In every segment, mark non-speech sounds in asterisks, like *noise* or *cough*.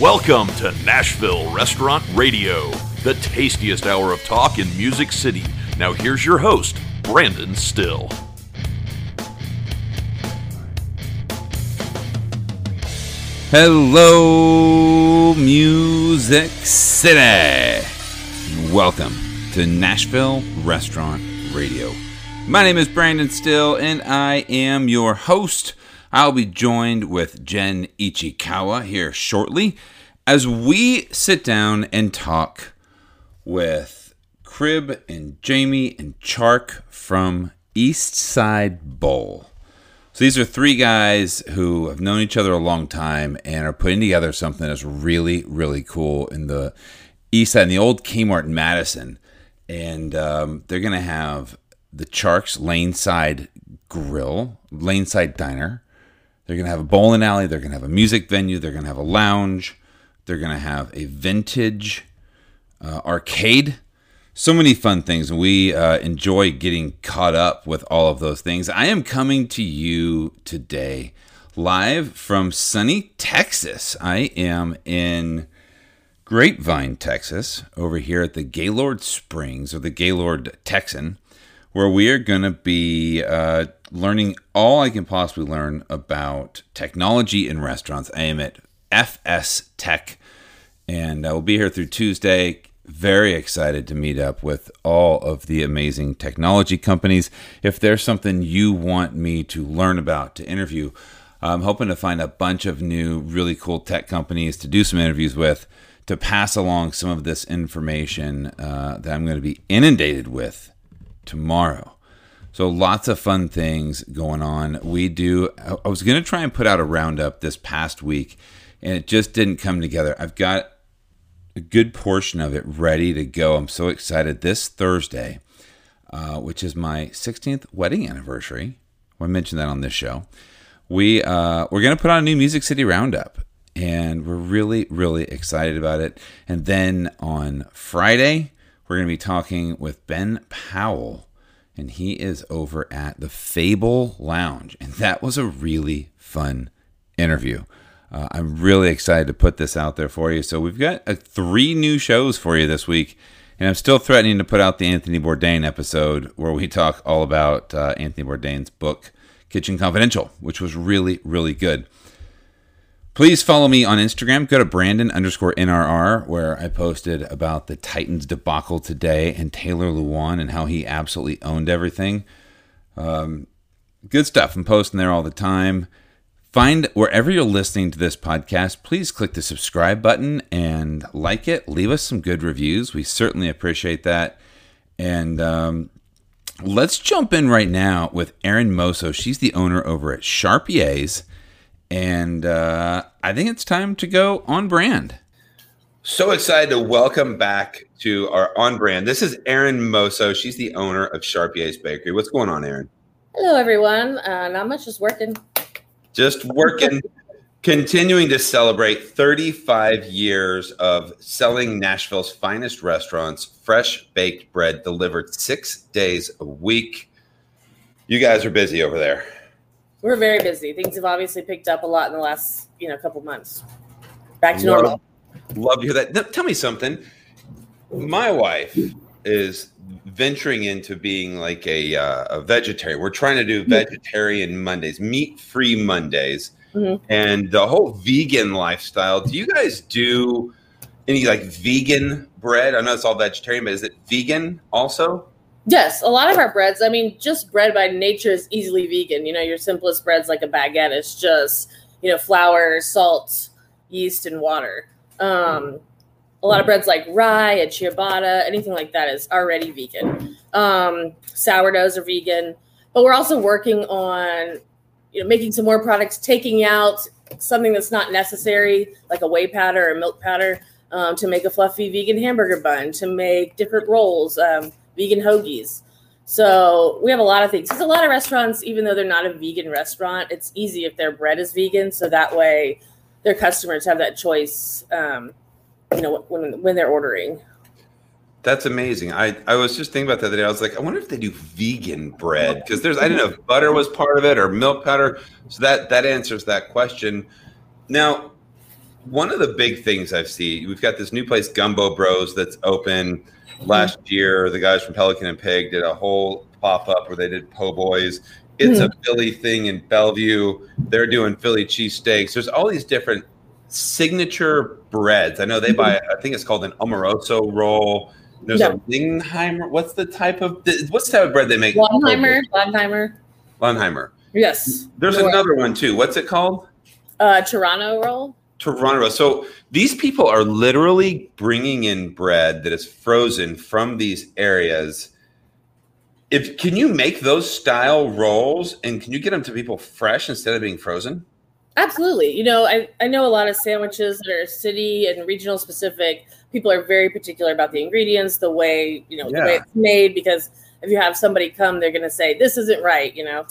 Welcome to Nashville Restaurant Radio, the tastiest hour of talk in Music City. Now, here's your host, Brandon Styll. Hello, Music City. Welcome to Nashville Restaurant Radio. My name is Brandon Styll, and I am your host. I'll be joined with Jen Ichikawa here shortly as we sit down and talk with Cribb and Jamie and Chark from East Side Bowl. So these are three guys who have known each other a long time and are putting together something that's really, really cool in the East Side, in the old Kmart in Madison. And um, they're going to have the Charks Laneside Grill, Laneside Diner. They're going to have a bowling alley. They're going to have a music venue. They're going to have a lounge. They're going to have a vintage uh, arcade. So many fun things. We uh, enjoy getting caught up with all of those things. I am coming to you today live from sunny Texas. I am in Grapevine, Texas, over here at the Gaylord Springs or the Gaylord Texan, where we are going to be uh, learning all I can possibly learn about technology in restaurants. I am at FSTEC, and I will be here through Tuesday. Very excited to meet up with all of the amazing technology companies. If there's something you want me to learn about, to interview, I'm hoping to find a bunch of new, really cool tech companies to do some interviews with, to pass along some of this information uh, that I'm going to be inundated with tomorrow. So lots of fun things going on. We do. I was going to try and put out a roundup this past week, and it just didn't come together. I've got a good portion of it ready to go. I'm so excited. This Thursday, uh, which is my 16th wedding anniversary, I mentioned that on this show. We uh, we're going to put on a new Music City roundup, and we're really really excited about it. And then on Friday, we're going to be talking with Ben Powell and he is over at the Fable Lounge. And that was a really fun interview. Uh, I'm really excited to put this out there for you. So, we've got uh, three new shows for you this week. And I'm still threatening to put out the Anthony Bourdain episode where we talk all about uh, Anthony Bourdain's book, Kitchen Confidential, which was really, really good. Please follow me on Instagram. Go to Brandon underscore NRR, where I posted about the Titans debacle today and Taylor Lewan and how he absolutely owned everything. Um, good stuff. I'm posting there all the time. Find wherever you're listening to this podcast, please click the subscribe button and like it. Leave us some good reviews. We certainly appreciate that. And um, let's jump in right now with Erin Moso. She's the owner over at Charpier's and uh, I think it's time to go on brand. So excited to welcome back to our on brand. This is Erin Moso. She's the owner of Charpier's Bakery. What's going on, Erin? Hello, everyone. Uh, not much, just working. Just working. *laughs* Continuing to celebrate 35 years of selling Nashville's finest restaurants, fresh baked bread delivered six days a week. You guys are busy over there. We're very busy. Things have obviously picked up a lot in the last, you know, couple months. Back to love, normal. Love to hear that. Now, tell me something. My wife is venturing into being like a, uh, a vegetarian. We're trying to do mm-hmm. vegetarian Mondays, meat free Mondays, mm-hmm. and the whole vegan lifestyle. Do you guys do any like vegan bread? I know it's all vegetarian, but is it vegan also? Yes, a lot of our breads. I mean, just bread by nature is easily vegan. You know, your simplest breads like a baguette is just you know flour, salt, yeast, and water. Um, a lot of breads like rye and ciabatta, anything like that is already vegan. Um, sourdoughs are vegan, but we're also working on you know making some more products, taking out something that's not necessary, like a whey powder or milk powder, um, to make a fluffy vegan hamburger bun, to make different rolls. Um, vegan hoagies. So we have a lot of things. There's a lot of restaurants, even though they're not a vegan restaurant, it's easy if their bread is vegan. So that way, their customers have that choice. Um, you know, when when they're ordering. That's amazing. I, I was just thinking about that the day. I was like, I wonder if they do vegan bread because there's I didn't know if butter was part of it or milk powder. So that that answers that question. Now, one of the big things I've seen, we've got this new place, Gumbo Bros, that's open. Last year, the guys from Pelican and Pig did a whole pop up where they did po' boys. It's a Philly thing in Bellevue. They're doing Philly cheesesteaks. There's all these different signature breads. I know they buy. I think it's called an Amoroso roll. There's a Leidenheimer. What's the type of what's the type of bread they make? Leidenheimer, Leidenheimer. Leidenheimer. Yes. There's another one too. What's it called? uh, Turano roll. Turano. So these people are literally bringing in bread that is frozen from these areas. If can you make those style rolls and can you get them to people fresh instead of being frozen? Absolutely. You know, I, I know a lot of sandwiches that are city and regional specific. People are very particular about the ingredients, the way, you know, the way it's made, because if you have somebody come, they're going to say, this isn't right, you know.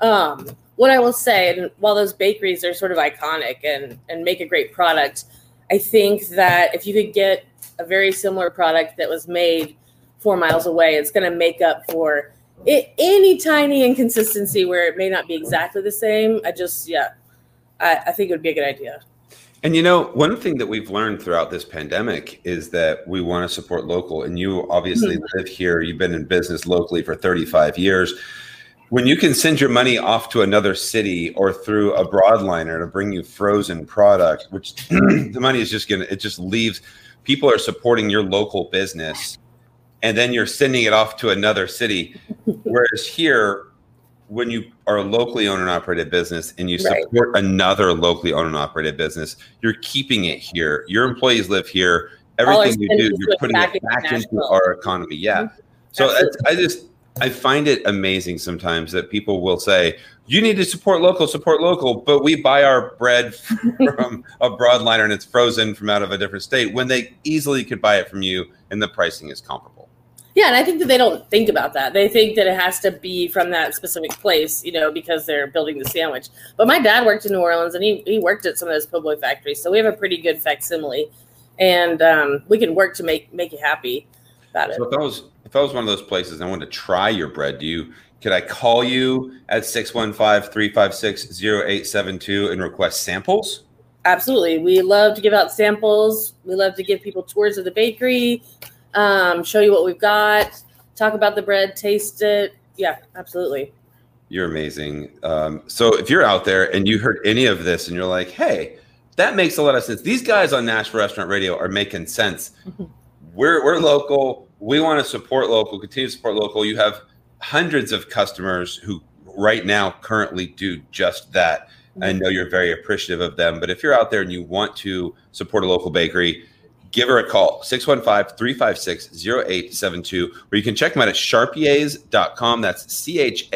Um, what I will say, and while those bakeries are sort of iconic and, and make a great product, I think that if you could get a very similar product that was made four miles away, it's going to make up for it, any tiny inconsistency where it may not be exactly the same. I just, yeah, I, I think it would be a good idea. And you know, one thing that we've learned throughout this pandemic is that we want to support local. And you obviously mm-hmm. live here, you've been in business locally for 35 years. When you can send your money off to another city or through a broadliner to bring you frozen product, which *clears throat* the money is just going to, it just leaves, people are supporting your local business and then you're sending it off to another city. *laughs* Whereas here, when you are a locally owned and operated business and you Right. support another locally owned and operated business, you're keeping it here. Your employees live here. Everything you do, you're putting back it into back into our economy. Yeah. So I, Absolutely. I just I find it amazing sometimes that people will say you need to support local, support local, but we buy our bread *laughs* from a broadliner and it's frozen from out of a different state when they easily could buy it from you and the pricing is comparable. Yeah, and I think that they don't think about that. They think that it has to be from that specific place, you know, because they're building the sandwich. But my dad worked in New Orleans, and he, he worked at some of those po' boy factories, so we have a pretty good facsimile, and um, we can work to make make you happy about it. So if I was if I was one of those places and I wanted to try your bread, do you could I call you at 615-356-0872 and request samples? Absolutely, we love to give out samples. We love to give people tours of the bakery, um, show you what we've got, talk about the bread, taste it. Yeah, absolutely. You're amazing. Um, so if you're out there and you heard any of this and you're like, hey, that makes a lot of sense. These guys on Nashville Restaurant Radio are making sense. *laughs* We're we're local. We want to support local, continue to support local. You have hundreds of customers who right now currently do just that. I mm-hmm. know you're very appreciative of them. But if you're out there and you want to support a local bakery, give her a call 615-356-0872 or you can check them out at sharpiers.com that's c-h-a-r-p-i-e-r-s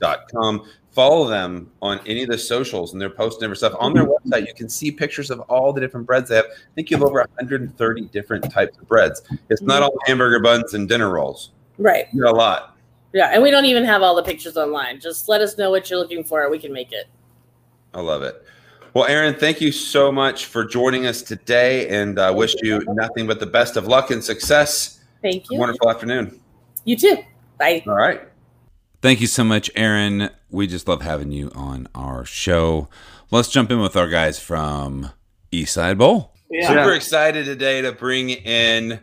dot com follow them on any of the socials and they're posting their stuff on their mm-hmm. website you can see pictures of all the different breads they have i think you have over 130 different types of breads it's not mm-hmm. all hamburger buns and dinner rolls Right. you got a lot Yeah, and we don't even have all the pictures online. Just let us know what you're looking for. We can make it. I love it. Well, Aaron, thank you so much for joining us today, and I wish you nothing but the best of luck and success. Thank you. Wonderful afternoon. You too. Bye. All right. Thank you so much, Aaron. We just love having you on our show. Let's jump in with our guys from Eastside Bowl. Super excited today to bring in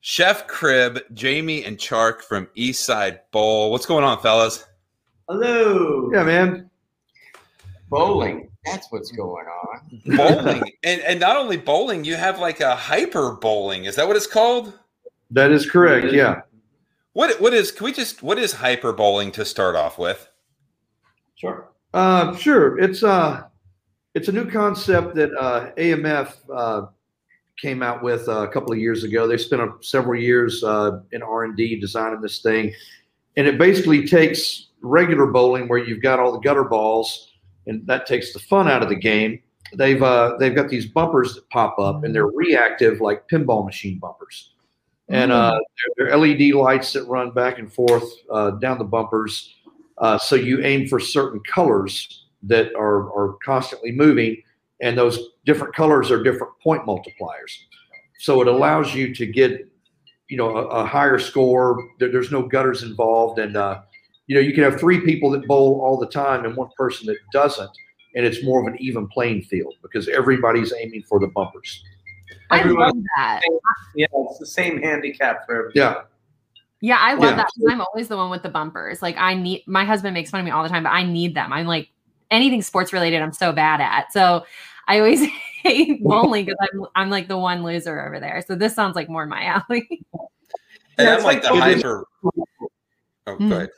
Chef Cribb, Jamie, and Chark from Eastside Bowl. What's going on, fellas? Hello. Yeah, man. Bowling. That's what's going on. Bowling, *laughs* and and not only bowling, you have like a hyper bowling. Is that what it's called? That is correct. Yeah. What what is? Can we just what is hyper bowling to start off with? Sure. Uh, sure. It's uh, it's a new concept that uh, AMF uh, came out with uh, a couple of years ago. They spent uh, several years uh, in R and D designing this thing, and it basically takes regular bowling where you've got all the gutter balls, and that takes the fun out of the game. They've uh, they've got these bumpers that pop up, and they're reactive like pinball machine bumpers. and uh, they're, they're LED lights that run back and forth uh, down the bumpers. Uh, so you aim for certain colors that are, are constantly moving, and those different colors are different point multipliers. So it allows you to get, you know, a, a higher score. There, there's no gutters involved, and uh, you know you can have three people that bowl all the time and one person that doesn't, and it's more of an even playing field because everybody's aiming for the bumpers. I Everyone- love that. Yeah, it's the same handicap for everybody. Yeah, Yeah, I love Yeah. that. 'cause I'm always the one with the bumpers. Like I need my husband makes fun of me all the time, but I need them. I'm like anything sports related, I'm so bad at. So I always *laughs* hate bowling because I'm I'm like the one loser over there. So this sounds like more my alley. *laughs* And Yeah, I'm like, like the hyper. *laughs* Oh, Mm. go ahead.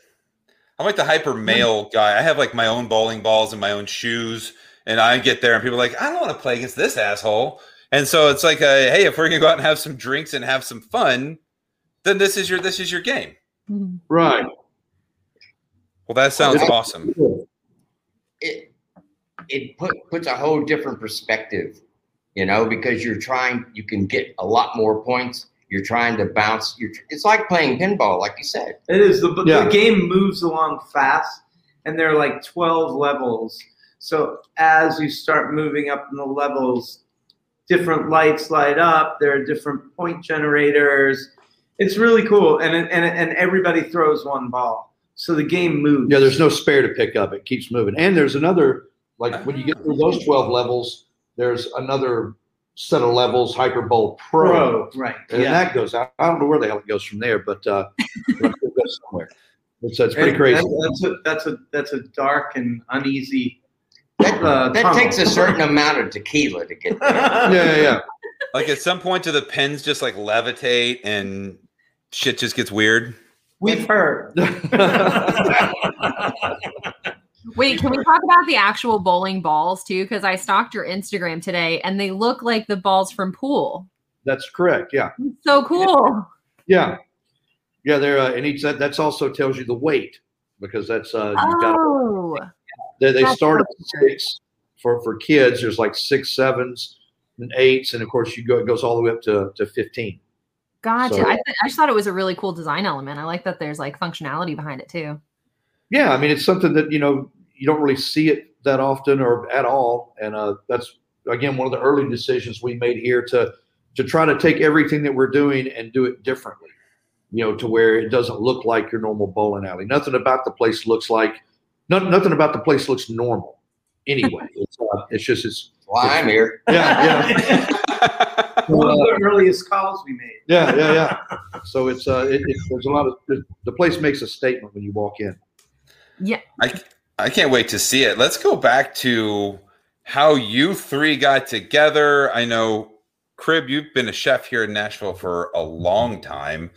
I'm like the hyper male guy. I have like my own bowling balls and my own shoes, and I get there and people are like, I don't want to play against this asshole. And so it's like, a, hey, if we're gonna go out and have some drinks and have some fun, then this is your this is your game. Mm-hmm. right. Well, that sounds It's- awesome. it it put puts a whole different perspective, you know, because you're trying you can get a lot more points. You're trying to bounce. You're, it's like playing pinball, like you said. It is the Yeah. the game moves along fast, and there are like twelve levels. So as you start moving up in the levels, different lights light up. There are different point generators. It's really cool, and and and everybody throws one ball, so the game moves. Yeah, there's no spare to pick up. It keeps moving. And there's another, like when you get through those 12 levels, there's another set of levels, Hyper Bowl Pro. pro, right? And yeah. that goes, I, I don't know where the hell it goes from there, but uh, it goes somewhere. It's, it's pretty And crazy. that- that's a that's a that's a dark and uneasy. That, Uh, that takes a certain amount of tequila to get there. *laughs* Yeah, yeah, yeah. Like at some point, do the pins just like levitate and shit just gets weird? We've heard. *laughs* Wait, can we talk about the actual bowling balls too? Because I stalked your Instagram today and they look like the balls from pool. That's correct. Yeah. So cool. Yeah. Yeah. They're, uh, and each, that that's also tells you the weight because that's, uh, you got Oh, They, they start at so six for, for kids. There's like six, sevens, and eights, and of course you go it goes all the way up to, to fifteen. Gotcha. So- I, th- I just thought it was a really cool design element. I like that there's like functionality behind it too. Yeah, I mean it's something that you know you don't really see it that often or at all, and uh, that's again one of the early decisions we made here to to try to take everything that we're doing and do it differently. You know, to where it doesn't look like your normal bowling alley. Nothing about the place looks like, not, nothing about the place looks normal. Anyway, it's uh, it's just it's Why I'm here. yeah yeah. *laughs* *laughs* *laughs* One of the earliest calls we made. Yeah, yeah, yeah. So it's uh, it, it, there's a lot of the, the place makes a statement when you walk in. Yeah, I I can't wait to see it. Let's go back to how you three got together. I know, Cribb, you've been a chef here in Nashville for a long time.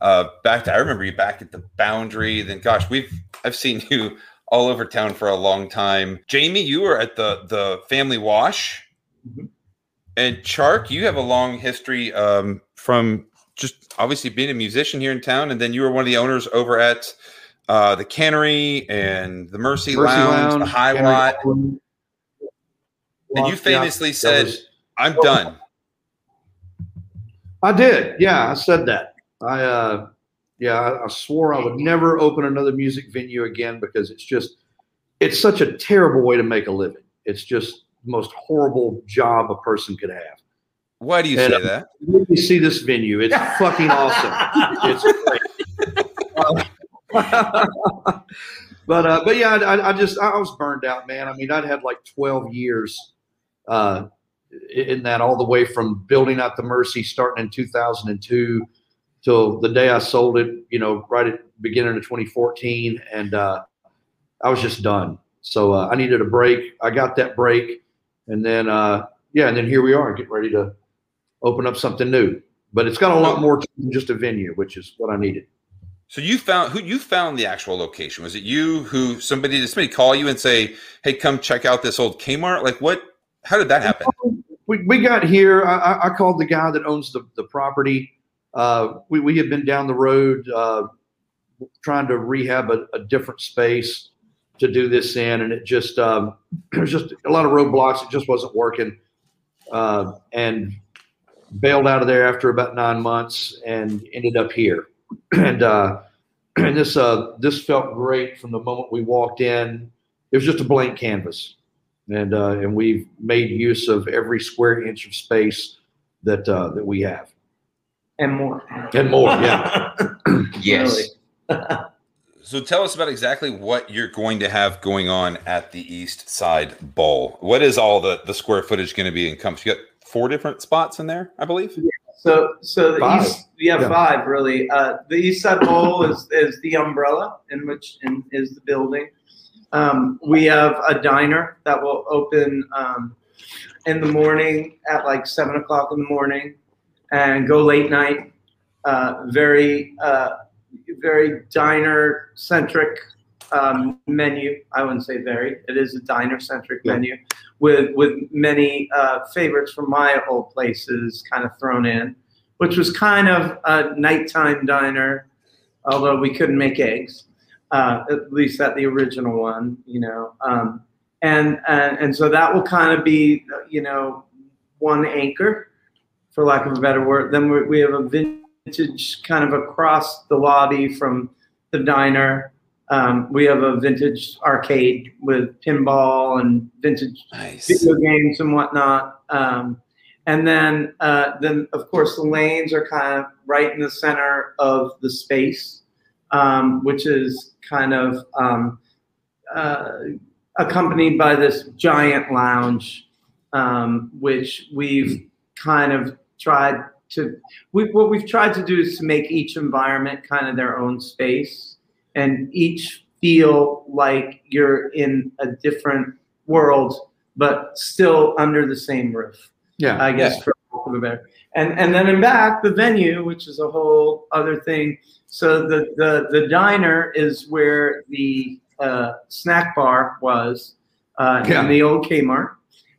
Uh, back to I remember you back at the Boundary. Then, gosh, we've I've seen you all over town for a long time. Jamie, you were at the the Family Wash, Mhm. And Chark, you have a long history um, from just obviously being a musician here in town, and then you were one of the owners over at uh, the Cannery and the Mercy, Mercy Lounge, the High Watt. and you famously that said, was- "I'm done." I did. Yeah, I said that. I uh yeah, I, I swore I would never open another music venue again because it's just it's such a terrible way to make a living. It's just most horrible job a person could have. Why do you And, say uh, that? Let me see this venue. It's *laughs* fucking awesome. It's great. Uh, *laughs* but uh, but yeah, I, I just I was burned out, man. I mean, I'd had like twelve years uh, in that, all the way from building out the Mercy, starting in two thousand and two, till the day I sold it. You know, right at the beginning of 2014, and uh, I was just done. So uh, I needed a break. I got that break, and then uh, yeah, and then here we are, getting ready to open up something new. But it's got a lot more to than just a venue, which is what I needed. So you found who you found the actual location? Was it you who somebody did somebody call you and say, "Hey, come check out this old Kmart"? Like what? How did that happen? we, we got here. I, I- I called the guy that owns the, the property. Uh, we, we had been down the road uh, trying to rehab a, a different space to do this in, and it just um, *clears throat* there was just a lot of roadblocks. It just wasn't working, uh, and bailed out of there after about nine months, and ended up here. *clears throat* and uh, *clears throat* and this uh, this felt great from the moment we walked in. It was just a blank canvas and uh, and we've made use of every square inch of space that uh, that we have and more. and more. Yeah, *laughs* Yes. *laughs* So tell us about exactly what you're going to have going on at the East Side Bowl. What is all the, the square footage going to be encompassed? You got four different spots in there, I believe. So, so the Five. east, yeah, Yeah. five really. Uh, the East Side Bowl *laughs* is is the umbrella in which in, is the building. Um, we have a diner that will open um, in the morning at like seven o'clock in the morning, and go late night. Uh, very, uh, very diner centric um, menu. I wouldn't say very. It is a diner centric Yeah. menu with with many uh, favorites from my old places kind of thrown in, which was kind of a nighttime diner, although we couldn't make eggs, uh, at least at the original one, you know. Um, and, and and so that will kind of be, you know, one anchor, for lack of a better word. Then we, we have a vintage kind of across the lobby from the diner. Um, we have a vintage arcade with pinball and vintage Nice. video games and whatnot. Um, and then, uh, then of course, the lanes are kind of right in the center of the space, um, which is kind of um, uh, accompanied by this giant lounge, um, which we've kind of tried to. We, what we've tried to do is to make each environment kind of their own space, and each feel like you're in a different world but still under the same roof. Yeah. I guess Yeah. for a better. And and then in back the venue, which is a whole other thing. So the the the diner is where the uh, snack bar was uh, Yeah. in the old Kmart,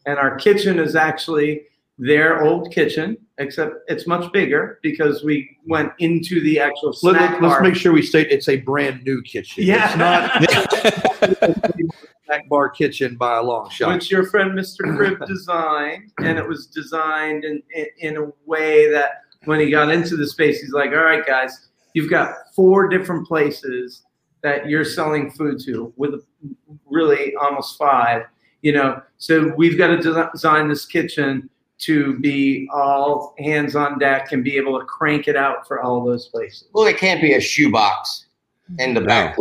and our kitchen is actually their old kitchen, except it's much bigger because we went into the actual Let, snack us bar. make sure we state it's a brand new kitchen. Yeah. It's not *laughs* snack bar kitchen by a long shot. which your friend Mr. Cribb *clears throat* designed, and it was designed in, in in a way that when he got into the space, he's like, "All right, guys, you've got four different places that you're selling food to, with really almost five, you know. So we've got to design this kitchen to be all hands on deck and be able to crank it out for all those places. Well, it can't be a shoebox in the back.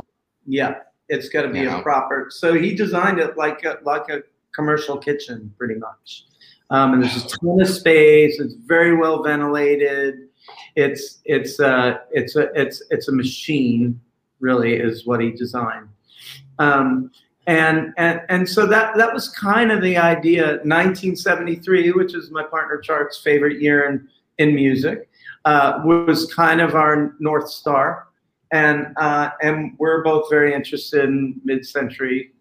Yeah, it's got to be You a proper. So he designed it like a like a commercial kitchen, pretty much. Um, and there's a ton of space. It's very well ventilated. It's it's uh it's a it's it's a machine, really, is what he designed. Um, and and and so that that was kind of the idea. 1973, which is my partner Chark's favorite year in in music, uh, was kind of our north star and uh, and we're both very interested in mid-century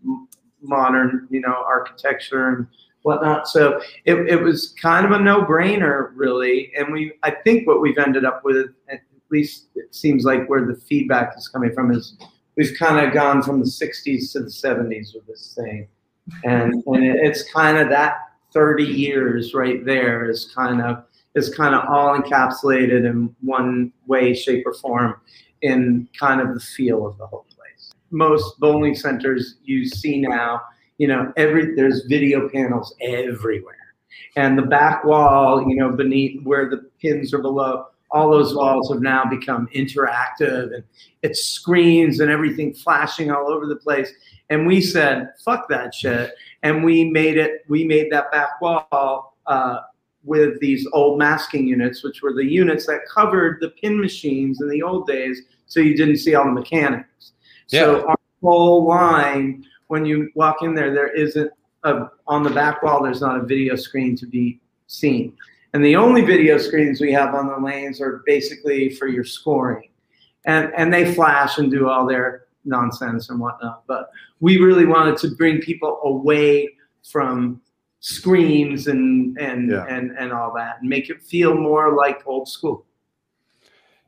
modern, you know, architecture and whatnot. So it, it was kind of a no-brainer, really. And we, I think, what we've ended up with, at least it seems like where the feedback is coming from, is we've kind of gone from the '60s to the '70s with this thing, and and it's kind of that 30 years right there is kind of is kind of all encapsulated in one way, shape, or form in kind of the feel of the whole place. Most bowling centers you see now, you know, every there's video panels everywhere, and the back wall, you know, beneath where the pins are below, all those walls have now become interactive, and it's screens and everything flashing all over the place. And we said, "Fuck that shit," and we made it. We made that back wall. Uh, with these old masking units, which were the units that covered the pin machines in the old days, so you didn't see all the mechanics. So our whole line, when you walk in there, there isn't a on the back wall. There's not a video screen to be seen, and the only video screens we have on the lanes are basically for your scoring, and and they flash and do all their nonsense and whatnot. But we really wanted to bring people away from screens and and Yeah. and and all that and make it feel more like old school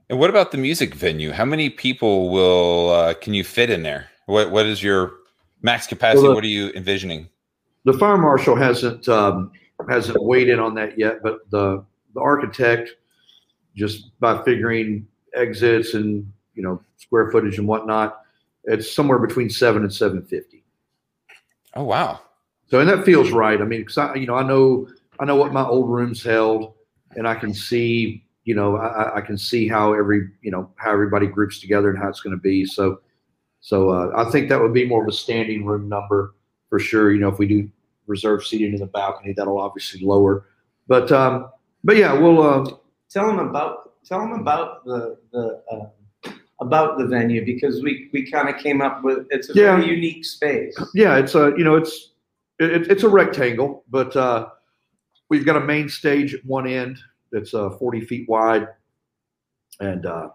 And what about the music venue? How many people will uh, can you fit in there? What what is your max capacity? Well, the- what are you envisioning? the fire marshal hasn't um, hasn't weighed in on that yet, but the the architect, just by figuring exits and you know square footage and whatnot, it's somewhere between seven and seven fifty. Oh wow. So and that feels right. I mean, 'cause I, you know, I know I know what my old rooms held, and I can see, you know, I, I- I can see how every, you know, how everybody groups together and how it's going to be. So So uh, I think that would be more of a standing room number for sure. You know, if we do reserve seating in the balcony, that'll obviously lower. But um, but yeah, we'll. Uh, Tell them about tell them about the the uh, about the venue because we we kind of came up with it's a Yeah. very unique space. yeah, it's a you know it's it, it's a rectangle, but uh, we've got a main stage at one end that's uh, 40 feet wide and uh,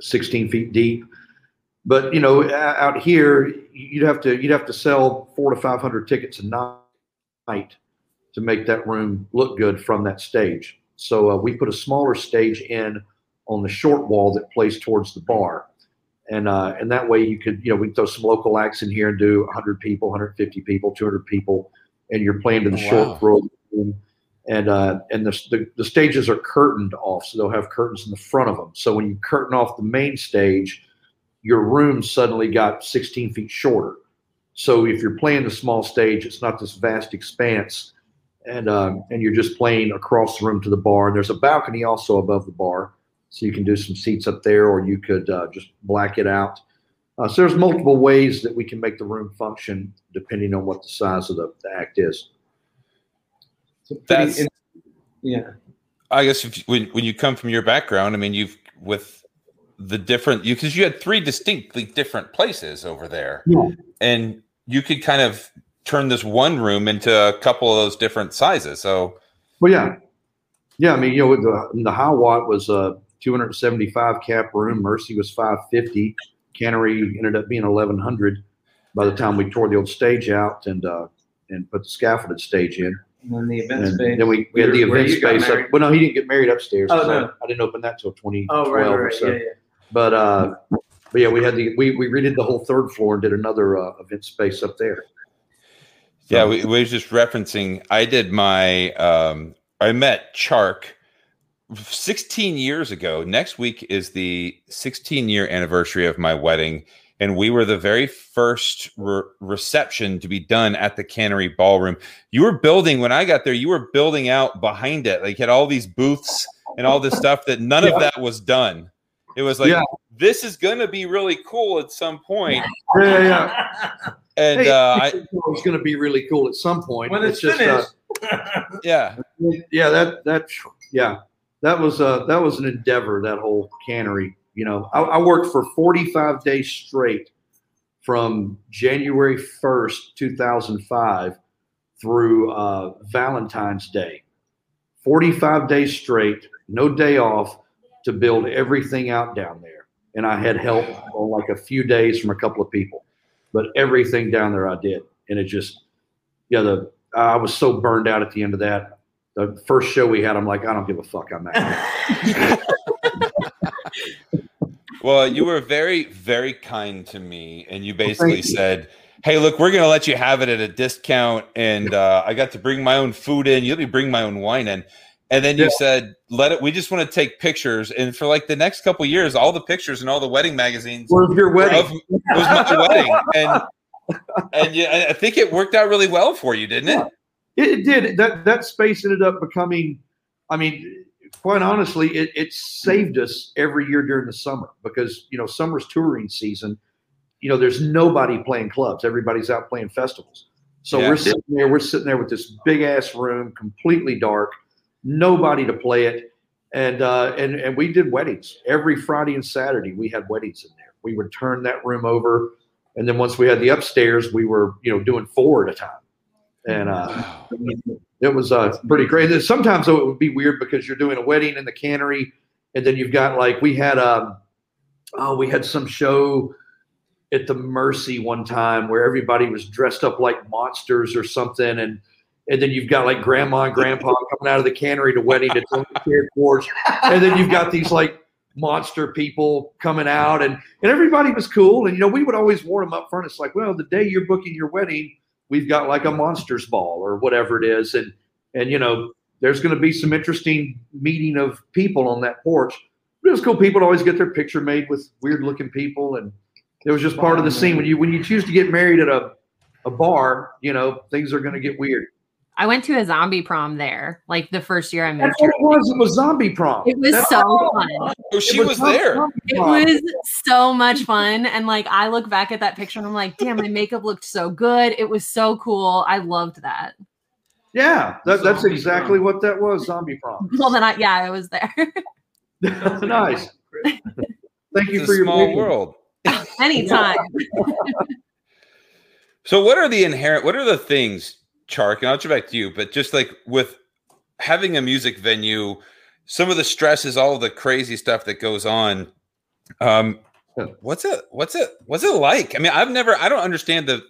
16 feet deep. But you know, out here, you'd have to you'd have to sell four to 500 tickets a night to make that room look good from that stage. So uh, we put a smaller stage in on the short wall that plays towards the bar, and uh, and that way you could you know we throw some local acts in here and do 100 people, 150 people, 200 people, and you're playing to the Oh, short wow. throw. room. And uh, and the, the the stages are curtained off, so they'll have curtains in the front of them. So when you curtain off the main stage, your room suddenly got 16 feet shorter. So if you're playing the small stage, it's not this vast expanse, and um, and you're just playing across the room to the bar. And there's a balcony also above the bar, so you can do some seats up there, or you could uh, just black it out. Uh, so there's multiple ways that we can make the room function depending on what the size of the, the act is. It's a pretty That's- in- yeah. I guess if, when when you come from your background, I mean, you've with the different you because you had three distinctly different places over there, Yeah. and you could kind of turn this one room into a couple of those different sizes. So Well, yeah, yeah. I mean, you know, the the high watt was a 275 cap room. Mercy was 550. Cannery ended up being 1100 by the time we tore the old stage out and uh, and put the scaffolded stage in. And then the event And space. then we, we had the Where- where event space. Up, well, no, he didn't get married upstairs. Oh, 'cause I- no. I, didn't open that till 2012 Oh right, right, right. so. Yeah, yeah. But uh, but yeah, we had the we, we redid the whole third floor and did another uh, event space up there. yeah, we, we was just referencing. I did my um, I met Chark 16 years ago. Next week is the 16 year anniversary of my wedding. And we were the very first re- reception to be done at the Cannery Ballroom. You were building when I got there. You were building out behind it, like you had all these booths and all this stuff that none of that was done. It was like Yeah. this is going to be really cool at some point. Yeah, yeah. *laughs* And Hey, uh, I, it's going to be really cool at some point. When it's, just, finished. Uh, *laughs* yeah, yeah, that that yeah, that was uh that was an endeavor. That whole cannery. You know, I, I worked for 45 days straight from January 1st, 2005 through uh, Valentine's Day. 45 days straight, no day off to build everything out down there. And I had help on like a few days from a couple of people, but everything down there I did. And it just, yeah, the I was so burned out at the end of that. The first show we had, I'm like, I don't give a fuck. I'm out. *laughs* Well, you were very, very kind to me, and you basically you. said, "Hey, look, we're going to let you have it at a discount." And uh, I got to bring my own food in. You let me bring my own wine in, and then you Yeah. said, "Let it." We just want to take pictures, and for like the next couple years, all the pictures and all the wedding magazines Where's your wedding? of *laughs* was my wedding, and and yeah, I- think it worked out really well for you, didn't it? It, it did. That that space ended up becoming. I mean, quite honestly, it, it saved us every year during the summer because you know summer's touring season. You know, there's nobody playing clubs. Everybody's out playing festivals. So Yeah. we're sitting there. We're sitting there with this big ass room, completely dark, nobody to play it, and uh, and and we did weddings every Friday and Saturday. We had weddings in there. We would turn that room over, and then once we had the upstairs, we were you know doing four at a time, and uh, it was uh, pretty great. And sometimes though it would be weird because you're doing a wedding in the cannery, and then you've got like we had um oh we had some show at the Mercy one time where everybody was dressed up like monsters or something, and and then you've got like grandma and grandpa *laughs* coming out of the cannery to wedding to tell the kid porch, and then you've got these like monster people coming out, and and everybody was cool, and you know we would always warn them up front. It's like, well, the day you're booking your wedding we've got like a monsters ball or whatever it is. And and you know there's going to be some interesting meeting of people on that porch. But it was cool. People would always get their picture made with weird looking people. And it was just part of the scene. When you when you choose to get married at a a bar you know things are going to get weird I went to a zombie prom there, like the first year I moved That's what it was. It was zombie prom. It was That's- so fun. Oh, she it was there. It was so much fun. And like I look back at that picture and I'm like, damn, my makeup looked so good. It was so cool. I loved that. Yeah, that, that's exactly prom. what that was. Zombie prom. *laughs* Well then I yeah, I was there. *laughs* nice. Thank you It's for a your small vision. world. Anytime. *laughs* So, what are the inherent? What are the things, Chark? And I'll get back to you, but just like with having a music venue, some of the stresses, all the crazy stuff that goes on. Um, what's it? What's it? What's it like? I mean, I've never. I don't understand the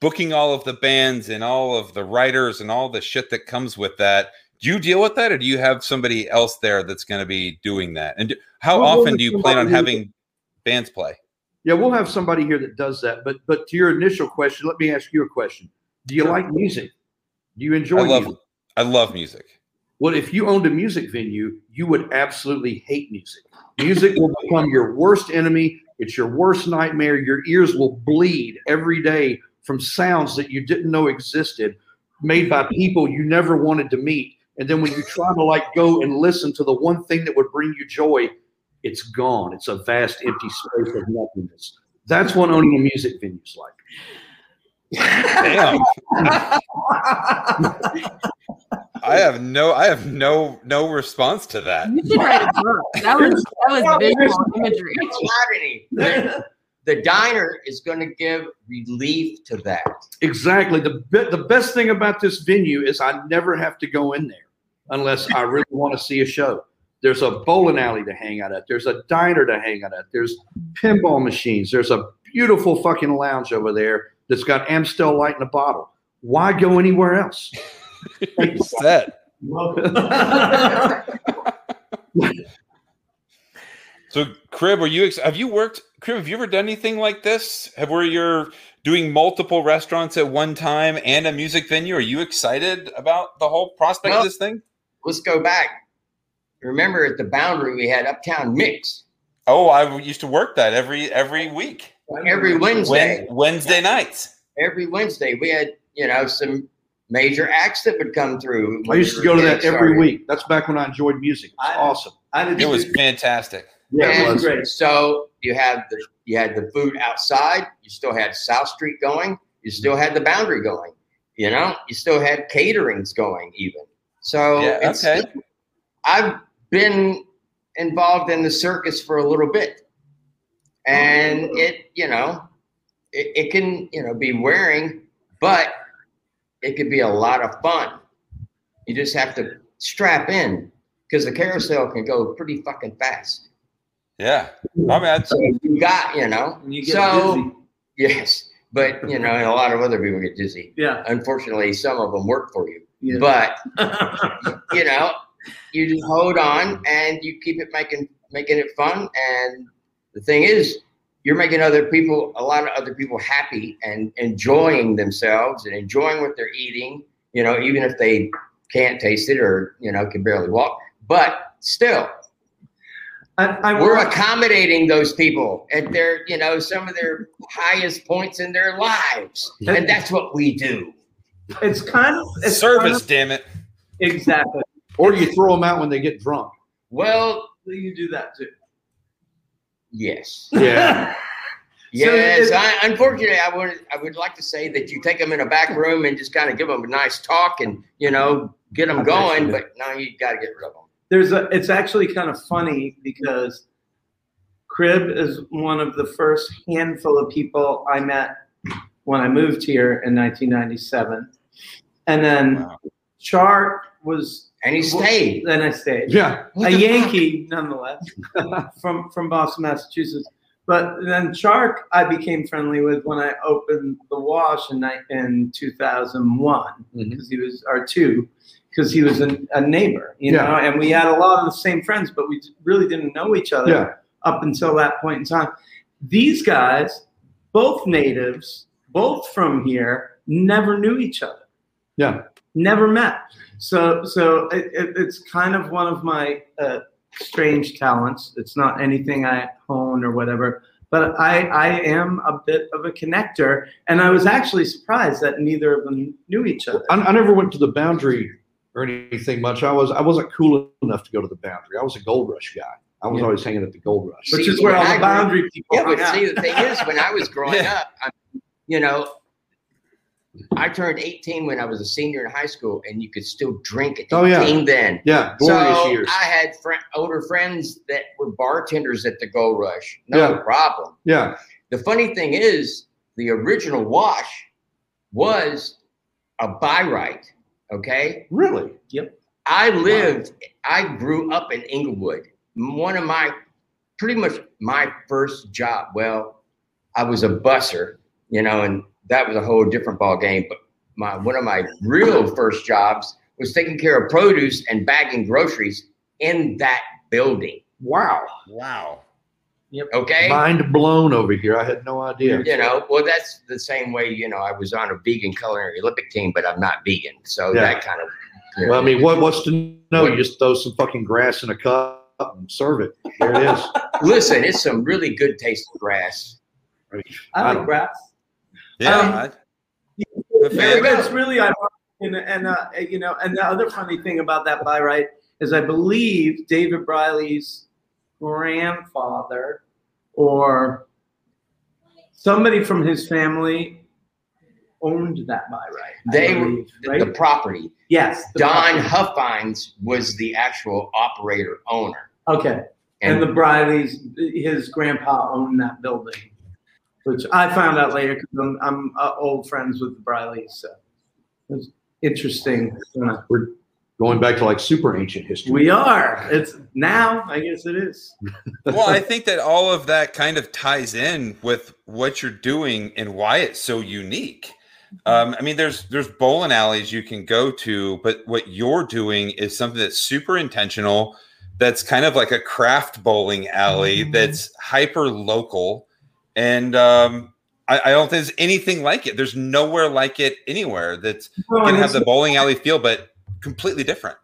booking all of the bands and all of the writers and all the shit that comes with that. Do you deal with that, or do you have somebody else there that's going to be doing that? And do, how We'll often do you plan on having bands play? Yeah, we'll have somebody here that does that. But but to your initial question, let me ask you a question. Do you like music? Do you enjoy I love. music? I love music. Well, if you owned a music venue, you would absolutely hate music. Music will become your worst enemy. It's your worst nightmare. Your ears will bleed every day from sounds that you didn't know existed, made by people you never wanted to meet. And then when you try to like go and listen to the one thing that would bring you joy, it's gone. It's a vast empty space of nothingness. That's what owning a music venue is like. Damn. I have no I have no no response to that. You should write a book. That was that was visual imagery. *laughs* The, the diner is going to give relief to that. Exactly. The be- the best thing about this venue is I never have to go in there unless I really want to see a show. There's a bowling alley to hang out at. There's a diner to hang out at. There's pinball machines. There's a beautiful fucking lounge over there that's got Amstel Light in a bottle. Why go anywhere else? *laughs* Set. *laughs* So, Cribb, are you ex- have you worked? Cribb, have you ever done anything like this? Have where you're doing multiple restaurants at one time and a music venue? Are you excited about the whole prospect Well- of this thing? Let's go back. Remember at the boundary, we had Uptown Mix Oh, I used to work that every every week, every Wednesday. Wed- Wednesday nights. Every Wednesday, we had, you know, some major acts that would come through. I used to go to that every week. That's back when I enjoyed music. It's I- awesome. I did It was too. fantastic. Yeah, it was. great. So you had the you had the food outside. You still had South Street going. You still had the boundary going. You know, you still had caterings going even. So Yeah, it's, okay. I've been involved in the circus for a little bit, and it you know it, it can you know be wearing, but it could be a lot of fun. You just have to strap in because the carousel can go pretty fucking fast. Yeah, I mean, that's, So you got, you know. You get so busy. yes, but you know, and a lot of other people get dizzy. Yeah. Unfortunately, some of them work for you. Yeah. But *laughs* you know, you just hold on and you keep it making making it fun. And the thing is, you're making other people, a lot of other people, happy and enjoying themselves and enjoying what they're eating. You know, even if they can't taste it or you know can barely walk, but still, I, I we're accommodating those people at their, you know, some of their highest points in their lives, and that's what we do. it's kind of it's service. kind Damn it! exactly. Or you throw them out when they get drunk. Well, You do that too. Yes, *laughs* Yeah. yes. it- I, unfortunately, I would, I would like to say that you take them in a back room and just kind of give them a nice talk and you know get them going, but now you got to get rid of them. There's a. It's actually kind of funny because Cribb is one of the first handful of people I met when I moved here in 1997, and then Wow. Chark was. And he stayed. Then I stayed. Yeah. a Yankee nonetheless *laughs* from from Boston, Massachusetts. But then Chark, I became friendly with when I opened the Wash in in 2001 Mhm. because he was our two because he was a, a neighbor, you Yeah. know, and we had a lot of the same friends, but we really didn't know each other Yeah. up until that point in time. These guys, both natives, both from here, never knew each other Yeah. Never met. So, so it, it, it's kind of one of my uh, strange talents. It's not anything I hone or whatever, but I, I am a bit of a connector, and I was actually surprised that neither of them knew each other. I, I never went to the boundary or anything much. I was I wasn't cool enough to go to the boundary. I was a gold rush guy. I was Yeah. always hanging at the gold rush. which is where all I the grew- boundary people Yeah, but out. see, the thing is, when I was growing *laughs* Yeah. up, I, you know, I turned 18 when I was a senior in high school, and you could still drink at 18 Oh, yeah. then. Yeah, glorious so years. I had fri older friends that were bartenders at the Gold Rush. No Yeah. problem. yeah, The funny thing is, the original wash was a buy right. Okay. really. Yep. I lived, I grew up in Inglewood. One of my, pretty much my first job. Well, I was a busser, you know, and that was a whole different ball game. But my one of my real first jobs was taking care of produce and bagging groceries in that building. Wow, Wow. Yep. Okay. mind blown over here. I had no idea. you know, well, that's the same way, you know, I was on a vegan culinary Olympic team, but I'm not vegan. So Yeah. that kind of, you know. Well, I mean, what what's to know? You just throw some fucking grass in a cup and serve it. There it is. *laughs* listen, it's some really good tasting grass. I I like grass. Yeah. Um, I- Yeah, it's really ironic. And, and uh, you know, and the other funny thing about that buy right is I believe David Briley's grandfather or somebody from his family owned that buy right. They were believe, the, right? the property. yes, the Don property. Huffines was the actual operator owner. Okay, and, And, the Brileys, his grandpa owned that building, which I found out later because I'm, I'm uh, old friends with the Brileys. So it was interesting. Uh, We're going back to like super ancient history. We are. It's now. I guess it is. *laughs* well, I think that all of that kind of ties in with what you're doing and why it's so unique. Um, I mean, there's there's bowling alleys you can go to, but what you're doing is something that's super intentional. That's kind of like a craft bowling alley that's hyper local, and um, I, I don't think there's anything like it. There's nowhere like it anywhere that's Well, gonna have the bowling alley feel, but completely different.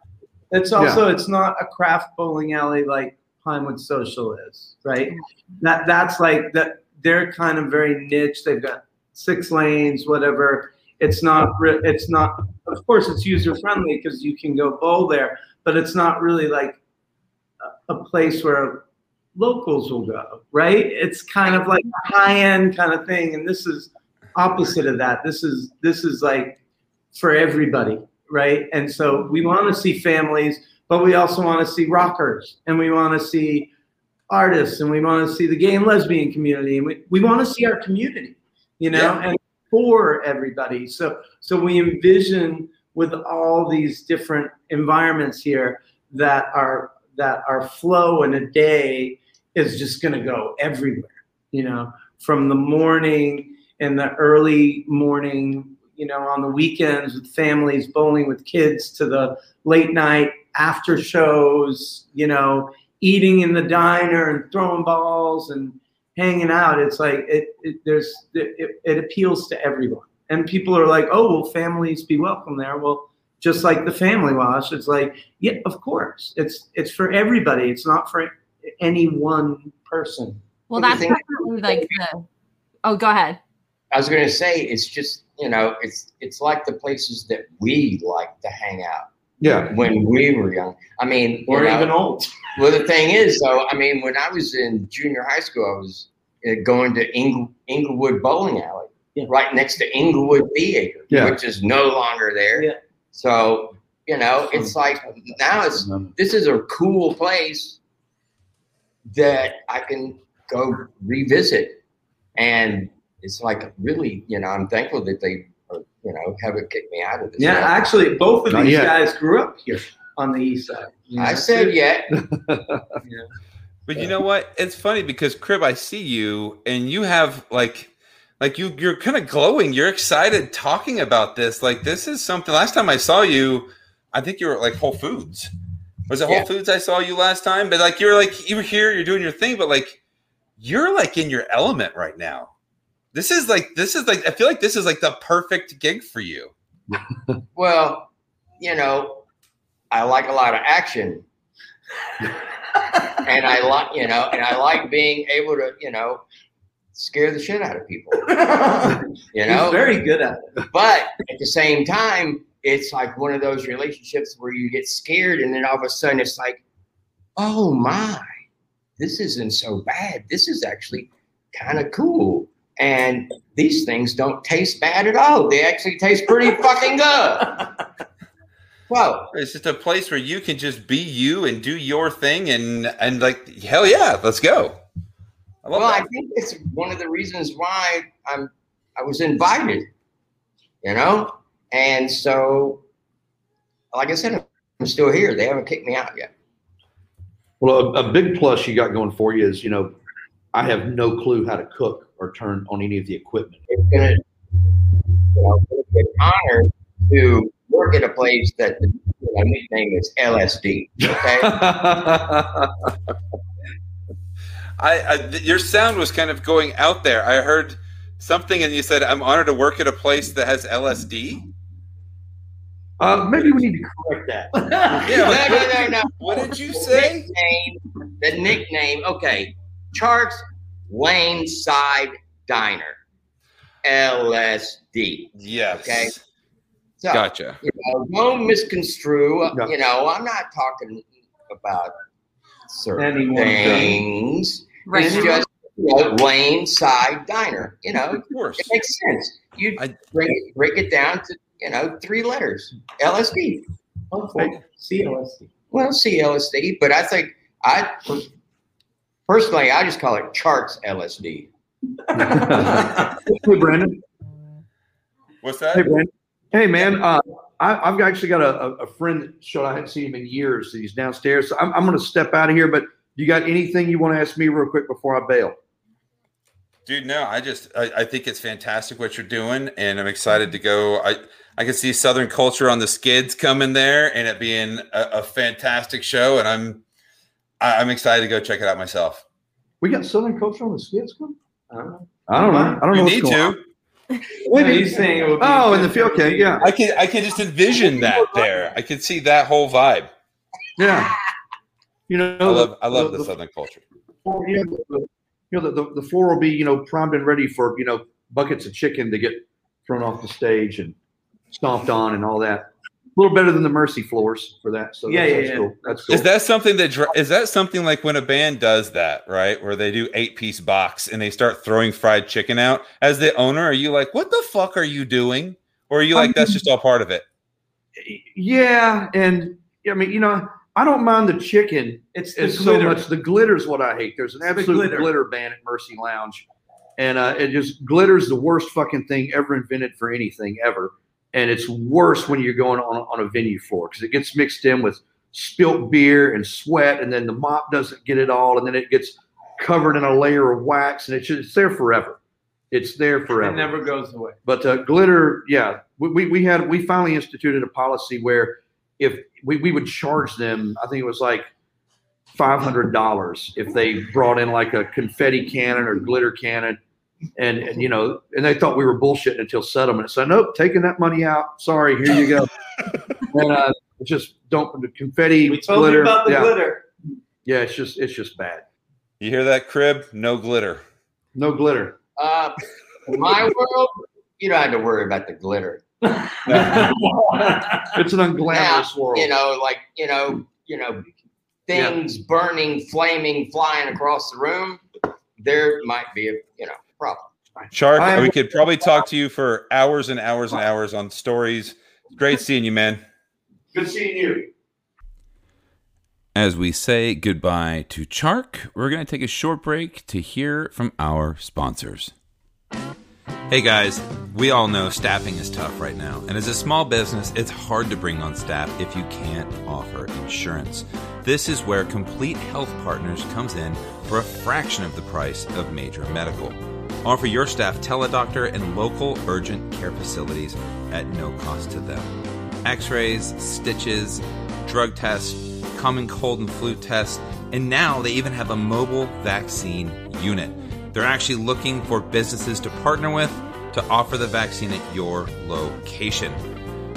it's also it's not a craft bowling alley like Pinewood Social is, right? That that's like that. They're kind of very niche. They've got six lanes, whatever. It's not. It's not. Of course, it's user friendly because you can go bowl there, but it's not really like a, a place where locals will go, right? It's kind of like a high end kind of thing, and this is opposite of that. This is this is like for everybody, right? And so we want to see families, but we also want to see rockers, and we want to see artists, and we want to see the gay and lesbian community, and we, we want to see our community, you know, Yeah. and for everybody. So so we envision with all these different environments here that are that our flow in a day is just going to go everywhere you know? From the morning and the early morning you know on the weekends with families bowling with kids to the late night after shows you know eating in the diner and throwing balls and hanging out. It's like it, it there's it, it appeals to everyone. And people are like oh will families be welcome there. Well just like the family wash it's like yeah of course. It's it's for everybody. It's not for any one person Well, What do you that's think? like the. Oh, go ahead. I was going to say, it's just, you know, it's it's like the places that we like to hang out Yeah, when we were young. I mean, you or know, even old Well, the thing is, though, I mean, when I was in junior high school, I was uh, going to Ing- Inglewood Bowling Alley, Yeah. right next to Inglewood Theater, Yeah. which is no longer there. Yeah. So, you know, it's like now it's this is a cool place that I can go revisit, and it's like really, you know, I'm thankful that they, uh, you know, haven't kicked me out of this. yeah yet. actually both of Not these yet. guys grew up here on the east side you I said yet. *laughs* But you know what? It's funny because Cribb, I see you and you have like like you you're kind of glowing. You're excited talking about this. Like this is something last time I saw you, I think you were at like Whole Foods. Was it Whole Yeah. Foods I saw you last time? But like you're like you were here, you're doing your thing, but like you're like in your element right now. This is like this is like I feel like this is like the perfect gig for you. *laughs* Well, you know, I like a lot of action. *laughs* and I like, you know, and I like being able to, you know, scare the shit out of people. *laughs* You He's know, very good at it. but at the same time, it's like one of those relationships where you get scared, and then all of a sudden it's like, oh my, this isn't so bad. This is actually kind of cool. And these things don't taste bad at all. They actually taste pretty *laughs* fucking good. Well, It's just a place where you can just be you and do your thing, and and like hell yeah, let's go. I love well, I think it's one of the reasons why I'm I was invited, you know, and so, like I said, I'm still here. They haven't kicked me out yet. Well, a, a big plus you got going for you is, you know, I have no clue how to cook or turn on any of the equipment. It's gonna, you know, it's an honor to work at a place that the nickname is LSD. Okay, *laughs* I, I your sound was kind of going out there. I heard something, and you said, "I'm honored to work at a place that has LSD." Uh, maybe we need to correct that. *laughs* Yeah, no, no, no, no. What did you The say? Nickname, the nickname. Okay, Chark's Lane Side Diner, LSD. Yes. Okay. So, Gotcha. you know, don't misconstrue. No. You know, I'm not talking about certain Anyone things. Right. It's just you know, lane side diner. You know, Of course. it makes sense. You I- break break it down to you know three letters. LSD. Okay. CLSD. Well, CLSD, but I think I personally I just call it Chark's LSD. *laughs* hey, Brandon. What's Hey, that? Brandon. Hey, man. Uh, I, I've actually got a, a, a friend that showed I hadn't seen him in years. He's downstairs. So I'm, I'm going to step out of here. But you got anything you want to ask me real quick before I bail? Dude, no, I just I, I think it's fantastic what you're doing, and I'm excited to go. I I can see Southern culture on the skids coming there, and it being a, a fantastic show, and I'm I, I'm excited to go check it out myself. We got Southern culture on the skids coming? I don't know. I don't know. I don't You know. what's need to. What are you saying? It would be Oh, in the field. for Okay. Yeah. I can I can just envision that there. I can see that whole vibe. Yeah. You know, I love I love the, the the, Southern culture. floor, you know, the, you know, the, the, the floor will be, you know, primed and ready for, you know, buckets of chicken to get thrown off the stage and stomped on and all that. A little better than the Mercy floors for that. So Yeah, that's, yeah, that's yeah. cool. That's cool. Is that something that dri- is that something like when a band does that, right? Where they do eight piece box and they start throwing fried chicken out. As the owner, are you like, what the fuck are you doing? Or are you like, that's just all part of it? yeah. And I mean, you know, I don't mind the chicken. It's the It's so much. The glitter's what I hate. There's an the absolute glitter. glitter ban at Mercy Lounge, and uh, it just glitter's the worst fucking thing ever invented for anything ever. And it's worse when you're going on on a venue floor because it gets mixed in with spilt beer and sweat, and then the mop doesn't get it all, and then it gets covered in a layer of wax, and it's just, it's there forever. It's there forever. It never goes away. But uh, glitter, yeah, we, we, we had we finally instituted a policy where if we, we would charge them, I think it was like five hundred dollars if they brought in like a confetti cannon or glitter cannon, and, and you know, and they thought we were bullshitting until settlement. So nope, taking that money out. Sorry, here you go. *laughs* and uh, just don't the confetti We told glitter. you about the yeah, glitter. yeah, it's just it's just bad. You hear that Cribb? No glitter. No glitter. Uh, in my world, you don't have to worry about the glitter. *laughs* It's an unglamorous Now, world. You know, like you know, you know, things burning, flaming, flying across the room. There might be a you know problem. Chark, I- we could probably talk to you for hours and hours and hours on stories. Great seeing you, man. Good seeing you. As we say goodbye to Chark, we're going to take a short break to hear from our sponsors. Hey guys, we all know staffing is tough right now, and as a small business, it's hard to bring on staff if you can't offer insurance. This is where Complete Health Partners comes in for a fraction of the price of major medical. Offer your staff teledoctor and local urgent care facilities at no cost to them. X rays, stitches, drug tests, common cold and flu tests, and now they even have a mobile vaccine unit. They're actually looking for businesses to partner with to offer the vaccine at your location.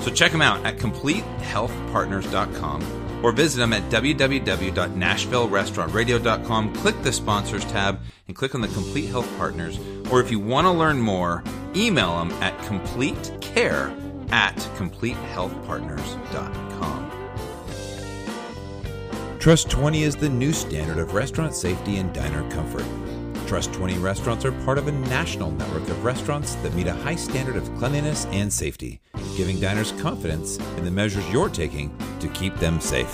So check them out at completehealthpartners.com or visit them at www.nashvillerestaurantradio.com. Click the sponsors tab and click on the Complete Health Partners. Or if you want to learn more, email them at completecare at completehealthpartners.com. Trust 20 is the new standard of restaurant safety and diner comfort. Trust 20 restaurants are part of a national network of restaurants that meet a high standard of cleanliness and safety, giving diners confidence in the measures you're taking to keep them safe.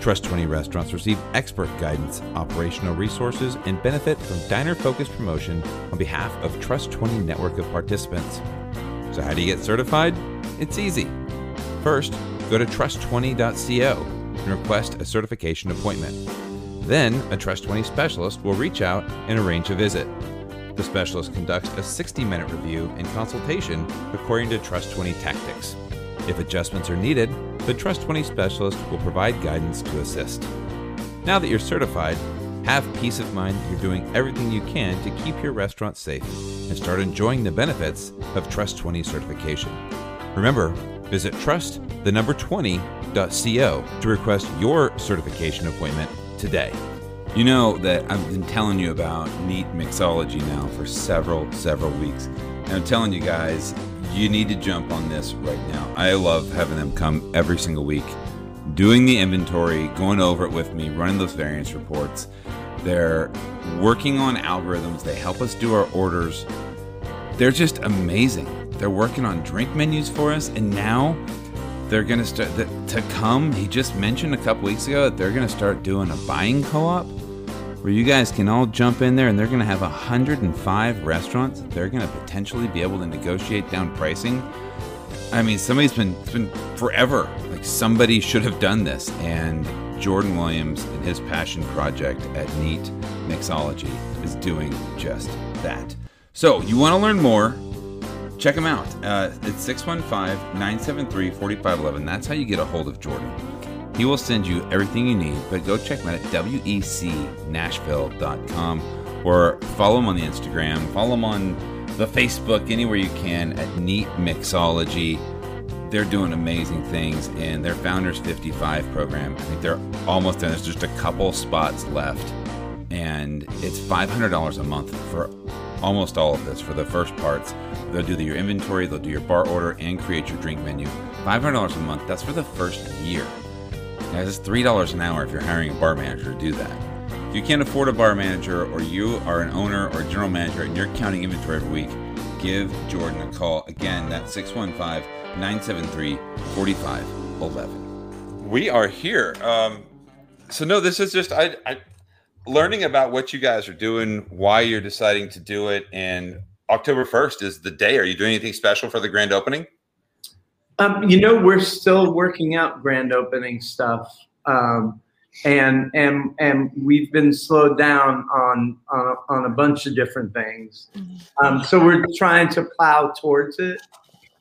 Trust 20 restaurants receive expert guidance, operational resources, and benefit from diner focused promotion on behalf of Trust 20 network of participants. So, how do you get certified? It's easy. First, go to trust20.co and request a certification appointment. Then, a Trust 20 specialist will reach out and arrange a visit. The specialist conducts a 60 minute review and consultation according to Trust 20 tactics. If adjustments are needed, the Trust 20 specialist will provide guidance to assist. Now that you're certified, have peace of mind that you're doing everything you can to keep your restaurant safe and start enjoying the benefits of Trust 20 certification. Remember, visit trust the number 20.co to request your certification appointment today. You know that I've been telling you about Neat Mixology now for several, several weeks. And I'm telling you guys, you need to jump on this right now. I love having them come every single week, doing the inventory, going over it with me, running those variance reports. They're working on algorithms, they help us do our orders. They're just amazing. They're working on drink menus for us, and now they're going to start to come. He just mentioned a couple weeks ago that they're going to start doing a buying co op where you guys can all jump in there and they're going to have 105 restaurants. They're going to potentially be able to negotiate down pricing. I mean, somebody's been, it's been forever. Like somebody should have done this. And Jordan Williams and his passion project at Neat Mixology is doing just that. So, you want to learn more? Check him out. Uh, it's 615 973 4511. That's how you get a hold of Jordan. He will send you everything you need, but go check him out at wecnashville.com or follow him on the Instagram, follow him on the Facebook, anywhere you can at Neat Mixology. They're doing amazing things, and their Founders 55 program, I think they're almost done. There's just a couple spots left, and it's $500 a month for almost all of this for the first parts. They'll do your inventory, they'll do your bar order, and create your drink menu. $500 a month, that's for the first year. Guys, it's $3 an hour if you're hiring a bar manager to do that. If you can't afford a bar manager, or you are an owner or general manager and you're counting inventory every week, give Jordan a call. Again, that's 615 973 4511. We are here. Um, so, no, this is just I, I learning about what you guys are doing, why you're deciding to do it, and October 1st is the day. Are you doing anything special for the grand opening? Um, you know, we're still working out grand opening stuff. Um, and and and we've been slowed down on on, on a bunch of different things. Um, so we're trying to plow towards it.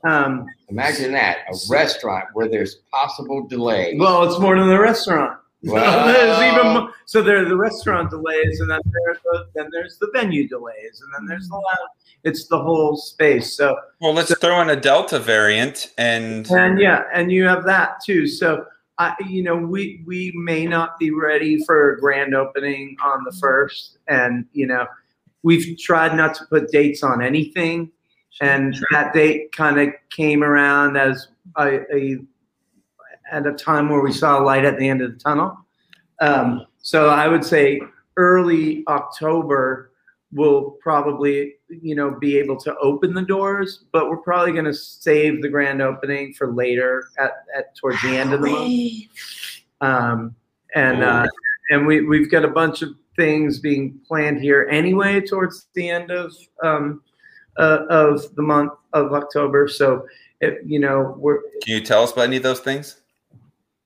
Um, Imagine that a restaurant where there's possible delay. well, it's more than the restaurant. Wow. *laughs* there's even more, so there are the restaurant delays, and then there's the, then there's the venue delays, and then there's the mm-hmm. lounge. It's the whole space. So Well, let's throw in a Delta variant and and yeah, and you have that too. So I, you know, we we may not be ready for a grand opening on the mm-hmm. first, and you know, we've tried not to put dates on anything, and that date kind of came around as a, a at a time where we saw a light at the end of the tunnel. Um, so I would say early October we'll probably you know be able to open the doors but we're probably going to save the grand opening for later at, at towards the end of the month um, and uh, and we, we've got a bunch of things being planned here anyway towards the end of um, uh, of the month of october so if you know we're can you tell us about any of those things?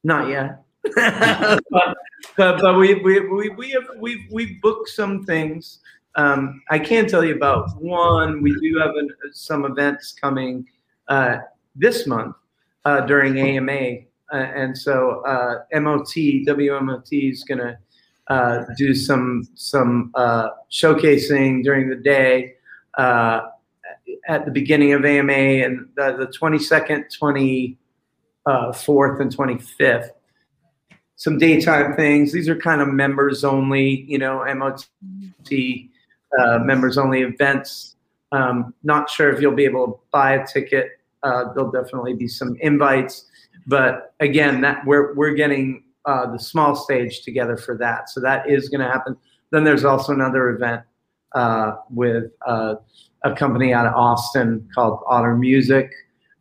Not yet. *laughs* but, but but we we we we have we've we've booked some things. Um, I can tell you about one. We do have an, some events coming uh, this month uh, during AMA, uh, and so uh, MOT WMOT is going to uh, do some some uh, showcasing during the day uh, at the beginning of AMA and the, the 22nd, 24th, and 25th some daytime things. These are kind of members only, you know, MOT uh, members only events. Um, not sure if you'll be able to buy a ticket. Uh, there'll definitely be some invites, but again, that we're we're getting uh, the small stage together for that. So that is going to happen. Then there's also another event uh, with uh, a company out of Austin called Otter Music,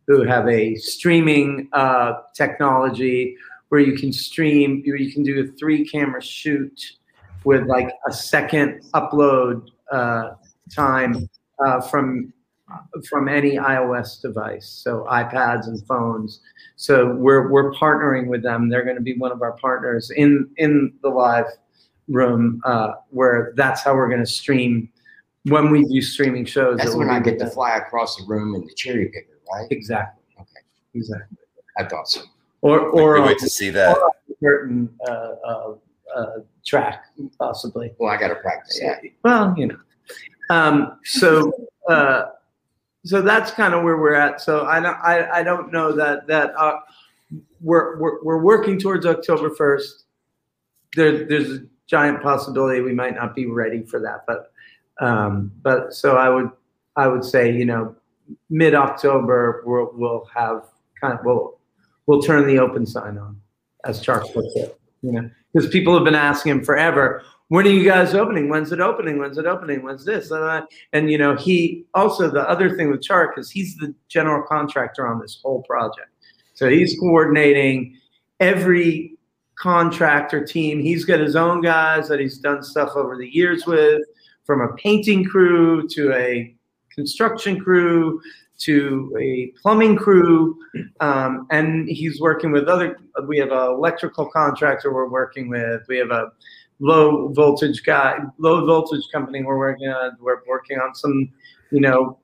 who have a streaming uh, technology where you can stream, you can do a three camera shoot with like a second upload uh, time uh, from from any iOS device, so iPads and phones. So we're we're partnering with them. They're going to be one of our partners in in the live room uh, where that's how we're going to stream when we do streaming shows. That's when I get to fly across the room in the cherry picker, right? Exactly. Okay. Exactly. I thought so. Or or Can't on wait to see that. or on a certain uh, uh, uh, track, possibly. Well, I got to practice Yeah. Well, you know. Um, so uh, so that's kind of where we're at. So I don't I, I don't know that that uh, we're, we're we're working towards October first. There there's a giant possibility we might not be ready for that, but um, but so I would I would say you know mid October we'll we'll have kind of we'll we'll turn the open sign on as Charles puts it. You know because people have been asking him forever when are you guys opening? When's it opening? When's it opening? When's this? And, I, and you know, he also the other thing with Chark is he's the general contractor on this whole project. So he's coordinating every contractor team. He's got his own guys that he's done stuff over the years with, from a painting crew to a construction crew to a plumbing crew, um, and he's working with other. We have an electrical contractor we're working with. We have a low voltage guy, low voltage company we're working on. We're working on some, you know,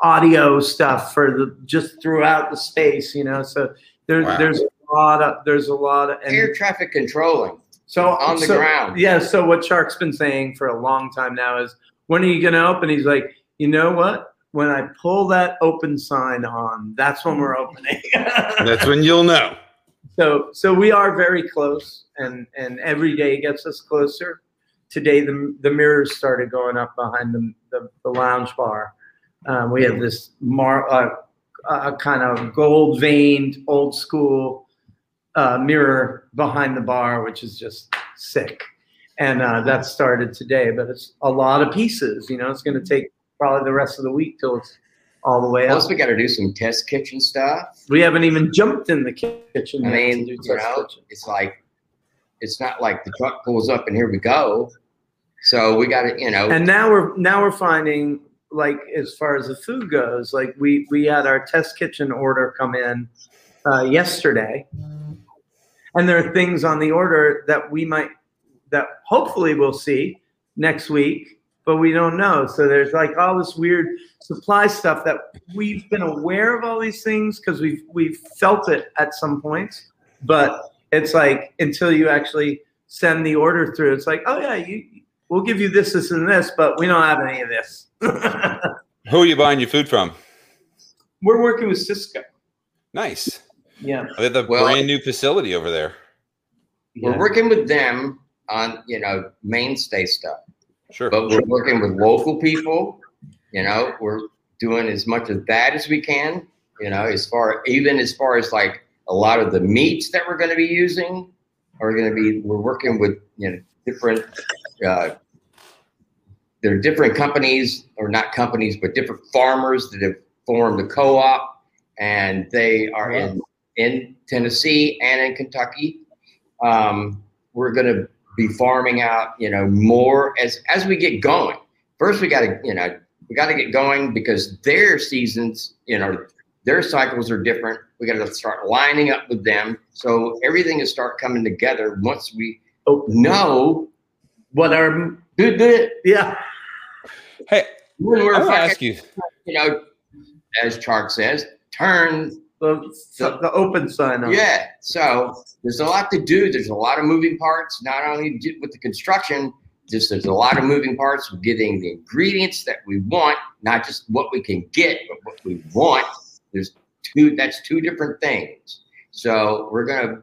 audio stuff for the just throughout the space, you know. So there's Wow. there's a lot of there's a lot of and Air traffic controlling so on the so- ground. Yeah. So what Chark's been saying for a long time now is, when are you going to open? He's like, you know what? When I pull that open sign on, that's when we're opening. *laughs* That's when you'll know. So so we are very close, and and every day gets us closer. Today the the mirrors started going up behind the the, the lounge bar. Um, we have this mar uh, uh, kind of gold veined old school uh, mirror behind the bar, which is just sick. And uh, that started today, but it's a lot of pieces. You know, it's going to take probably the rest of the week till it's all the way Plus, up. we got to do some test kitchen stuff. We haven't even jumped in the kitchen. I mean, you know, kitchen. it's like it's not like the truck pulls up and here we go. So we got to, you know, and now we're now we're finding like as far as the food goes like we we had our test kitchen order come in uh, yesterday and there are things on the order that we might that hopefully we'll see next week but we don't know so there's like all this weird supply stuff that we've been aware of all these things because we've we've felt it at some points but it's like until you actually send the order through it's like oh yeah you we'll give you this this and this but we don't have any of this *laughs* Who are you buying your food from? we're working with Sysco Nice. yeah They have a Well- brand new facility over there. we're working with them on, you know, mainstay stuff. Sure. but we're working with local people. You know, we're doing as much of that as we can. You know, as far even as far as like a lot of the meats that we're going to be using are going to be. We're working with you know different. Uh, there are different companies, or not companies, but different farmers that have formed a co-op, and they are in in Tennessee and in Kentucky. Um, we're going to be farming out, you know, more as as we get going. First, we got to, you know, we got to get going because their seasons, you know, their cycles are different. We got to start lining up with them, so everything is start coming together once we Oh. know what are do yeah Hey, when we're I want fucking, ask you. you know, as Chark says, turn the, the open sign on Yeah. So there's a lot to do. There's a lot of moving parts, not only with the construction, just there's a lot of moving parts with getting the ingredients that we want, not just what we can get, but what we want. There's two, that's two different things. So we're going to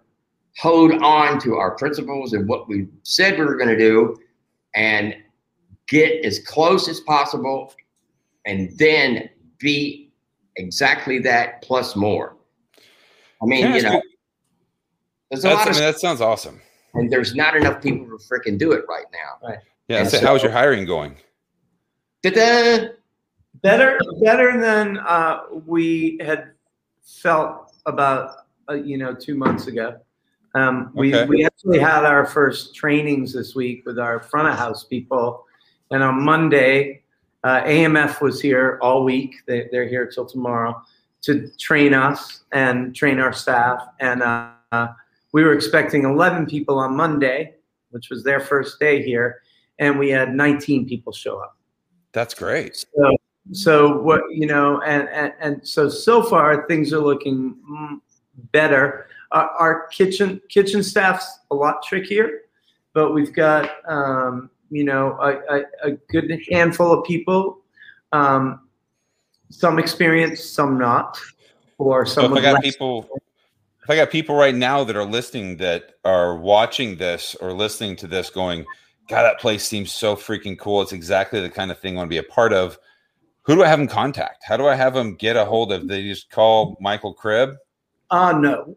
hold on to our principles and what we said we were going to do and get as close as possible and then be exactly that plus more. I mean, Yeah, you know, there's a That's, lot I of mean, that sounds awesome. and there's not enough people to freaking do it right now. Right. Yeah. So, so- how's your hiring going? Ta-da! better better than uh, we had felt about uh, you know two months ago. Um, we Okay. we actually had our first trainings this week with our front of house people, and on Monday, uh, AMF was here all week. They, they're here till tomorrow to train us and train our staff. And uh, we were expecting 11 people on Monday, which was their first day here, and we had 19 people show up. That's great. So, so what you know, and and, and so so far things are looking better. Our, our kitchen kitchen staff's a lot trickier, but we've got um, you know a, a, a good handful of people, um, some experienced, some not, or So some if I got less- people, if I got people right now that are listening that are watching this or listening to this, going, "God, that place seems so freaking cool. It's exactly the kind of thing I want to be a part of." Who do I have them contact? How do I have them get a hold of? They just call Michael Cribb. Ah, no.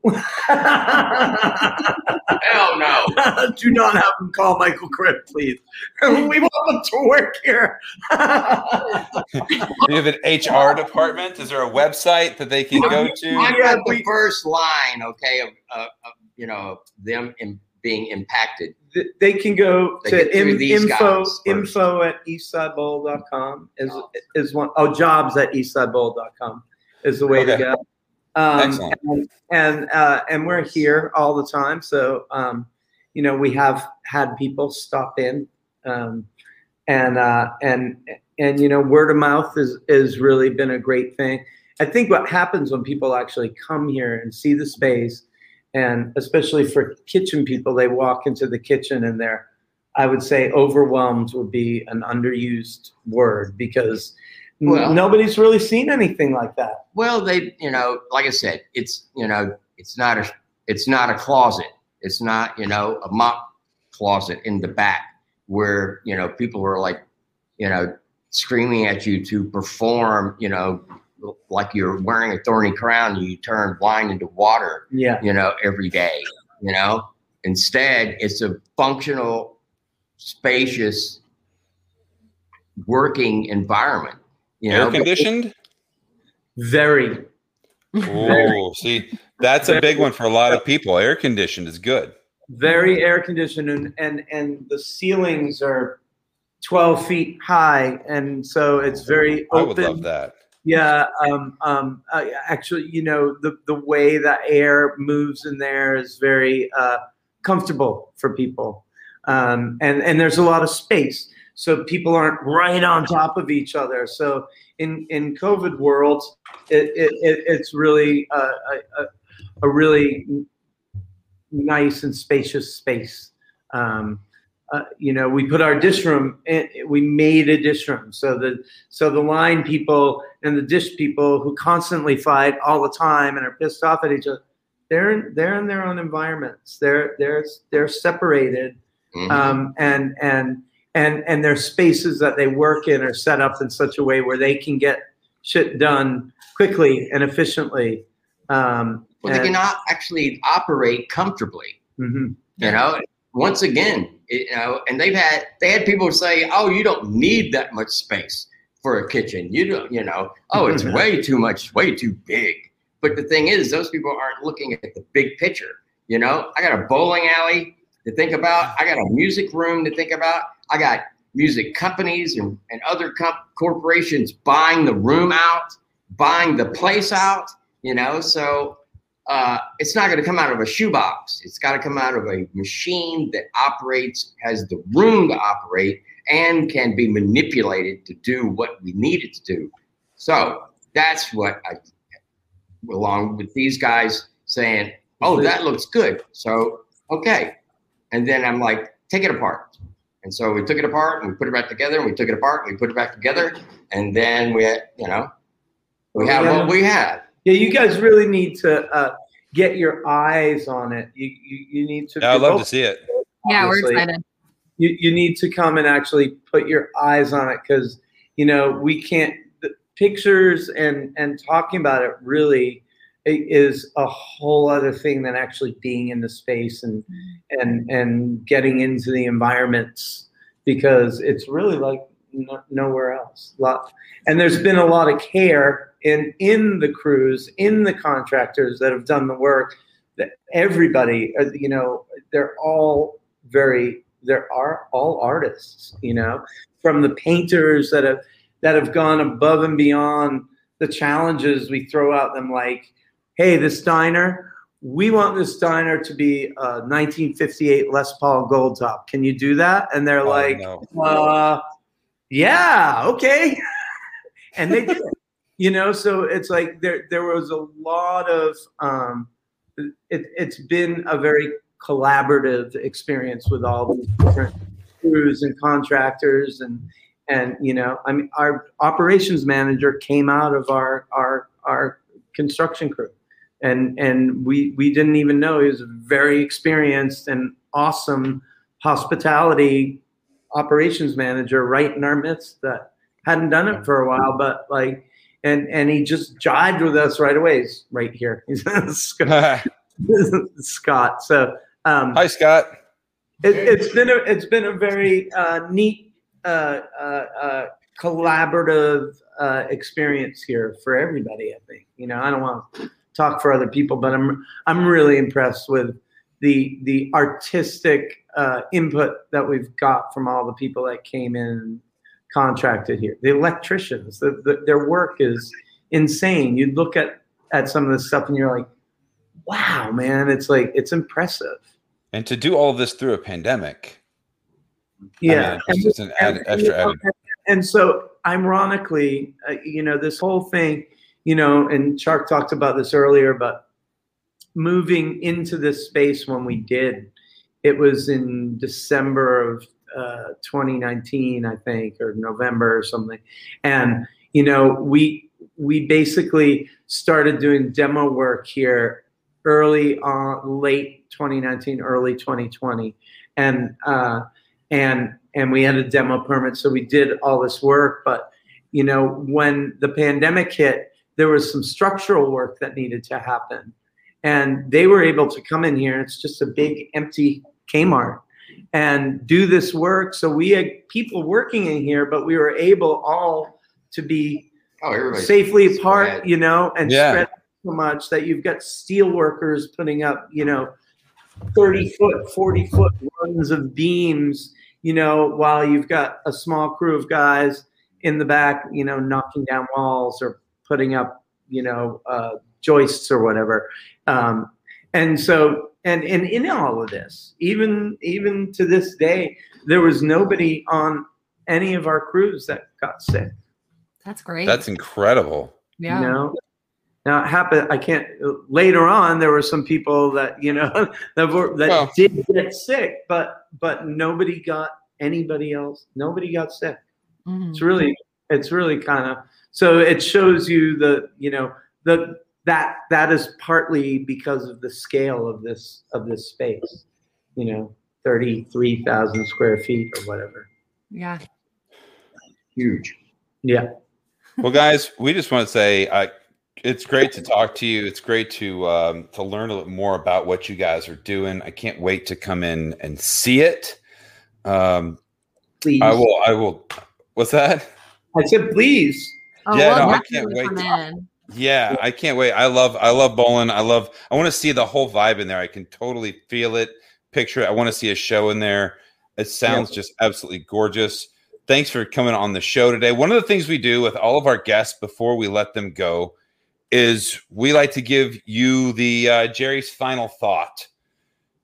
Hell no. *laughs* Do not have them call Michael Cribb, please. *laughs* we want them to work here. *laughs* Do you have an HR department? Is there a website that they can go to? I Yeah, got the first line, okay, of, uh, of you know them in, being impacted. Th- they can go They to get in, info guys first. info at eastsidebowl.com is is one oh jobs at eastsidebowl.com is the way Okay. to go um, and and, uh, and we're here all the time. So um, you know we have had people stop in um, and uh, and and you know word of mouth is is really been a great thing. I think what happens when people actually come here and see the space and especially for kitchen people they walk into the kitchen and they're i would say overwhelmed would be an underused word because Well- nobody's really seen anything like that Well, they, you know, like I said, it's you know, it's not a, it's not a closet. It's not you know a mop closet in the back where you know people are like, you know, screaming at you to perform, you know, like you're wearing a thorny crown. And you turn wine into water. yeah you know, every day, you know. Instead, it's a functional, spacious, working environment. You know, Air conditioned? very Oh, see, that's a big one for a lot of people. Air conditioned is good. very air conditioned and, and and the ceilings are 12 feet high and so it's very I open would love that. Yeah, um, um, uh, actually, you know, the, the way that air moves in there is very uh, comfortable for people. Um, and, and there's a lot of space. So people aren't right on top of each other. So in, in COVID world, it, it, it, it's really a, a, a- really nice and spacious space. Um, uh, you know, we put our dish room, in, we made a dish room so that so the line people and the dish people who constantly fight all the time and are pissed off at each other, they're in, they're in their own environments. They're they're they're separated, Mhm. um, and and and and their spaces that they work in are set up in such a way where they can get shit done quickly and efficiently. Um, well, they cannot actually operate comfortably. Mhm. You know, once again, it- you know, and they've had they had people say, "Oh, you don't need that much space for a kitchen. You don't, you know, oh, it's *laughs* way too much, way too big." But the thing is, those people aren't looking at the big picture. You know, I got a bowling alley to think about. I got a music room to think about. I got music companies and, and other comp- corporations buying the room out, buying the place out. You know, so uh, it's not going to come out of a shoebox. It's got to come out of a machine that operates, has the room to operate, and can be manipulated to do what we need it to do. So that's what I, along with these guys saying, "Oh, that looks good." So okay, and then I'm like, "Take it apart." And so we took it apart and we put it back together, and we took it apart and we put it back together, and then we, had, you know, we have what we have. Yeah, you guys really need to uh, get your eyes on it. You you, you need to. Yeah, I'd love to see it. Yeah, we're obviously. excited. you, you need to come and actually put your eyes on it because you know we can't the pictures and and talking about it really i- is a whole other thing than actually being in the space and and and getting into the environments because it's really like no, nowhere else. Lot and there's been a lot of care in in the crews in the contractors that have done the work that everybody uh, you know they're all very there are all artists you know from the painters that have that have gone above and beyond the challenges we throw at them like hey this diner we want this diner to be a 1958 les paul gold top can you do that? And they're Oh, like no. uh yeah okay. *laughs* And they did it you know? So it's like there there was a lot of um it, it's been a very collaborative experience with all these different crews and contractors and and you know i mean our operations manager came out of our our our construction crew and and we we didn't even know he was a very experienced and awesome hospitality operations manager right in our midst that hadn't done it for a while but like and and he just jived with us right away he's right here he's *laughs* Scott. *laughs* Scott. So um, Hi, Scott. it, it's been a it's been a very uh, neat uh, uh, uh, collaborative uh, experience here for everybody. I think you know I don't want to talk for other people, but I'm I'm really impressed with the the artistic uh, input that we've got from all the people that came in and contracted here. The electricians, the, the, their work is insane. You look at at some of this stuff and you're like, wow, man, it's like it's impressive. And to do all this through a pandemic. Yeah, I mean, it's just an add, extra added. and so ironically, uh, you know, this whole thing, you know, and Chark talked about this earlier, but moving into this space when we did, it was in December of uh, 2019, I think, or November or something, and you know, we we basically started doing demo work here early on, late 2019, early 2020, and. Uh, and and we had a demo permit so we did all this work but you know when the pandemic hit there was some structural work that needed to happen and they were able to come in here it's just a big empty kmart and do this work so we had people working in here but we were able all to be Oh, safely apart spread. you know and Yeah. spread so much that you've got steel workers putting up you know 30 foot 40 foot runs of beams you know while you've got a small crew of guys in the back you know knocking down walls or putting up you know uh, joists or whatever um, and so and and in all of this even even to this day there was nobody on any of our crews that got sick That's great. That's incredible. yeah. you know now it happened i can't later on there were some people that you know *laughs* that were that Well- did get sick but but nobody got anybody else nobody got sick Mhm. it's really it's really kind of so it shows you the you know the that that is partly because of the scale of this of this space you know 33,000 square feet or whatever Yeah. Huge. yeah Well, guys, we just want to say uh, it's great to talk to you. It's great to um, to learn a little more about what you guys are doing. I can't wait to come in and see it. Um, please I will. I will. What's that? i said please Oh, Yeah, well, no, I can't wait to- Yeah, I can't wait. I love. I love bowling. I love. I want to see the whole vibe in there. I can totally feel it, picture it. I want to see a show in there. It sounds just absolutely gorgeous. Thanks for coming on the show today. One of the things we do with all of our guests before we let them go is we like to give you the uh, Jerry's final thought.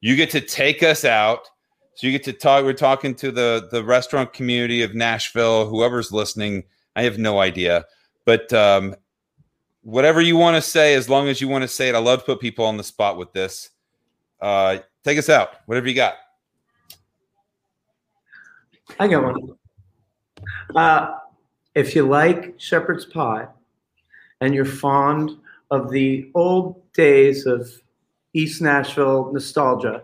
You get to take us out. So you get to talk. We're talking to the the restaurant community of Nashville. Whoever's listening, I have no idea, but um, whatever you want to say, as long as you want to say it. I love to put people on the spot with this. Uh, take us out. Whatever you got. I got one. Uh, if you like shepherd's pie and you're fond of the old days of East Nashville nostalgia,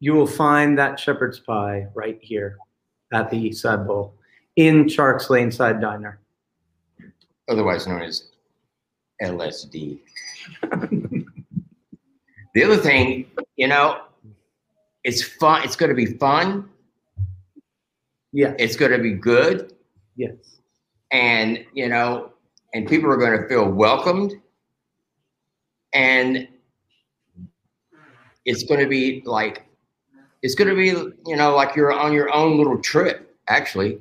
you will find that shepherd's pie right here at the East Side Bowl in Chark's Lane Side Diner. otherwise known as LSD. the other thing, you know, it's fun. It's going to be fun. Yes. It's going to be good, Yes. and you know, and people are going to feel welcomed, and it's going to be like, it's going to be, you know, like you're on your own little trip. Actually,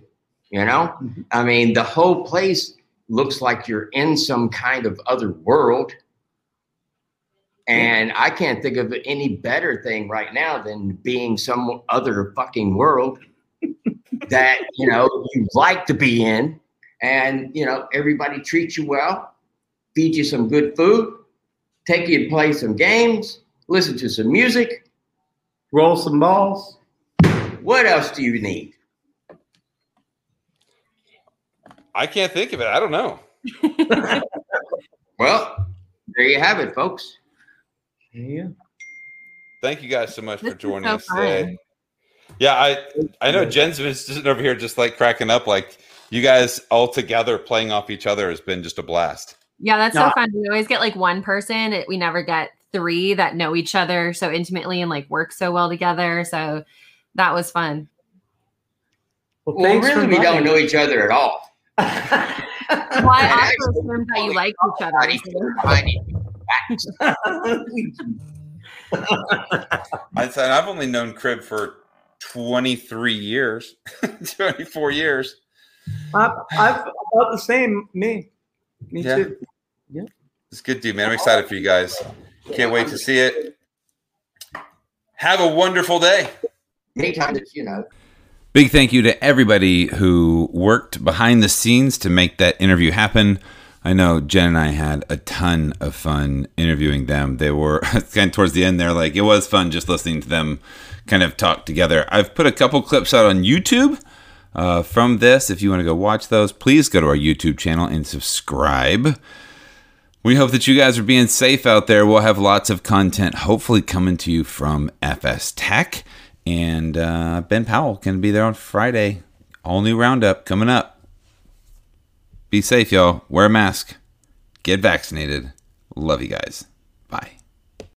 you know, mm-hmm. I mean, the whole place looks like you're in some kind of other world. And I can't think of any better thing right now than being some other fucking world *laughs* that, you know, you like to be in. And, you know, everybody treats you well, feed you some good food, take you to play some games, listen to some music. Roll some balls. What else do you need? I can't think of it. I don't know. Well, there you have it, folks. Yeah. Thank you guys so much This for joining so us today. Yeah, I I know Jen's been sitting over here just like cracking up. Like you guys all together playing off each other has been just a blast. Yeah, that's No. so fun. We always get like one person. It- We never get three that know each other so intimately and like work so well together. So that was fun. Well, Well, really, we don't know each other at all. Well, I also actually, assumed that you liked each other. Friday, Friday. *laughs* I said I've only known Cribb for 23 years, *laughs* 24 years. I've, I've about the same. Me. Me Yeah. too. Yeah, it's good, dude, man. I'm excited for you guys. Can't wait to see it. Have a wonderful day. Anytime that you know. Big thank you to everybody who worked behind the scenes to make that interview happen. I know Jen and I had a ton of fun interviewing them. They were *laughs* kind of towards the end there, like it was fun just listening to them kind of talk together. I've put a couple clips out on YouTube uh, from this. If you want to go watch those, please go to our YouTube channel and subscribe. We hope that you guys are being safe out there. We'll have lots of content hopefully coming to you from FSTEC. And uh, Ben Powell can be there on Friday. All new roundup coming up. Be safe, y'all. Wear a mask. Get vaccinated. Love you guys.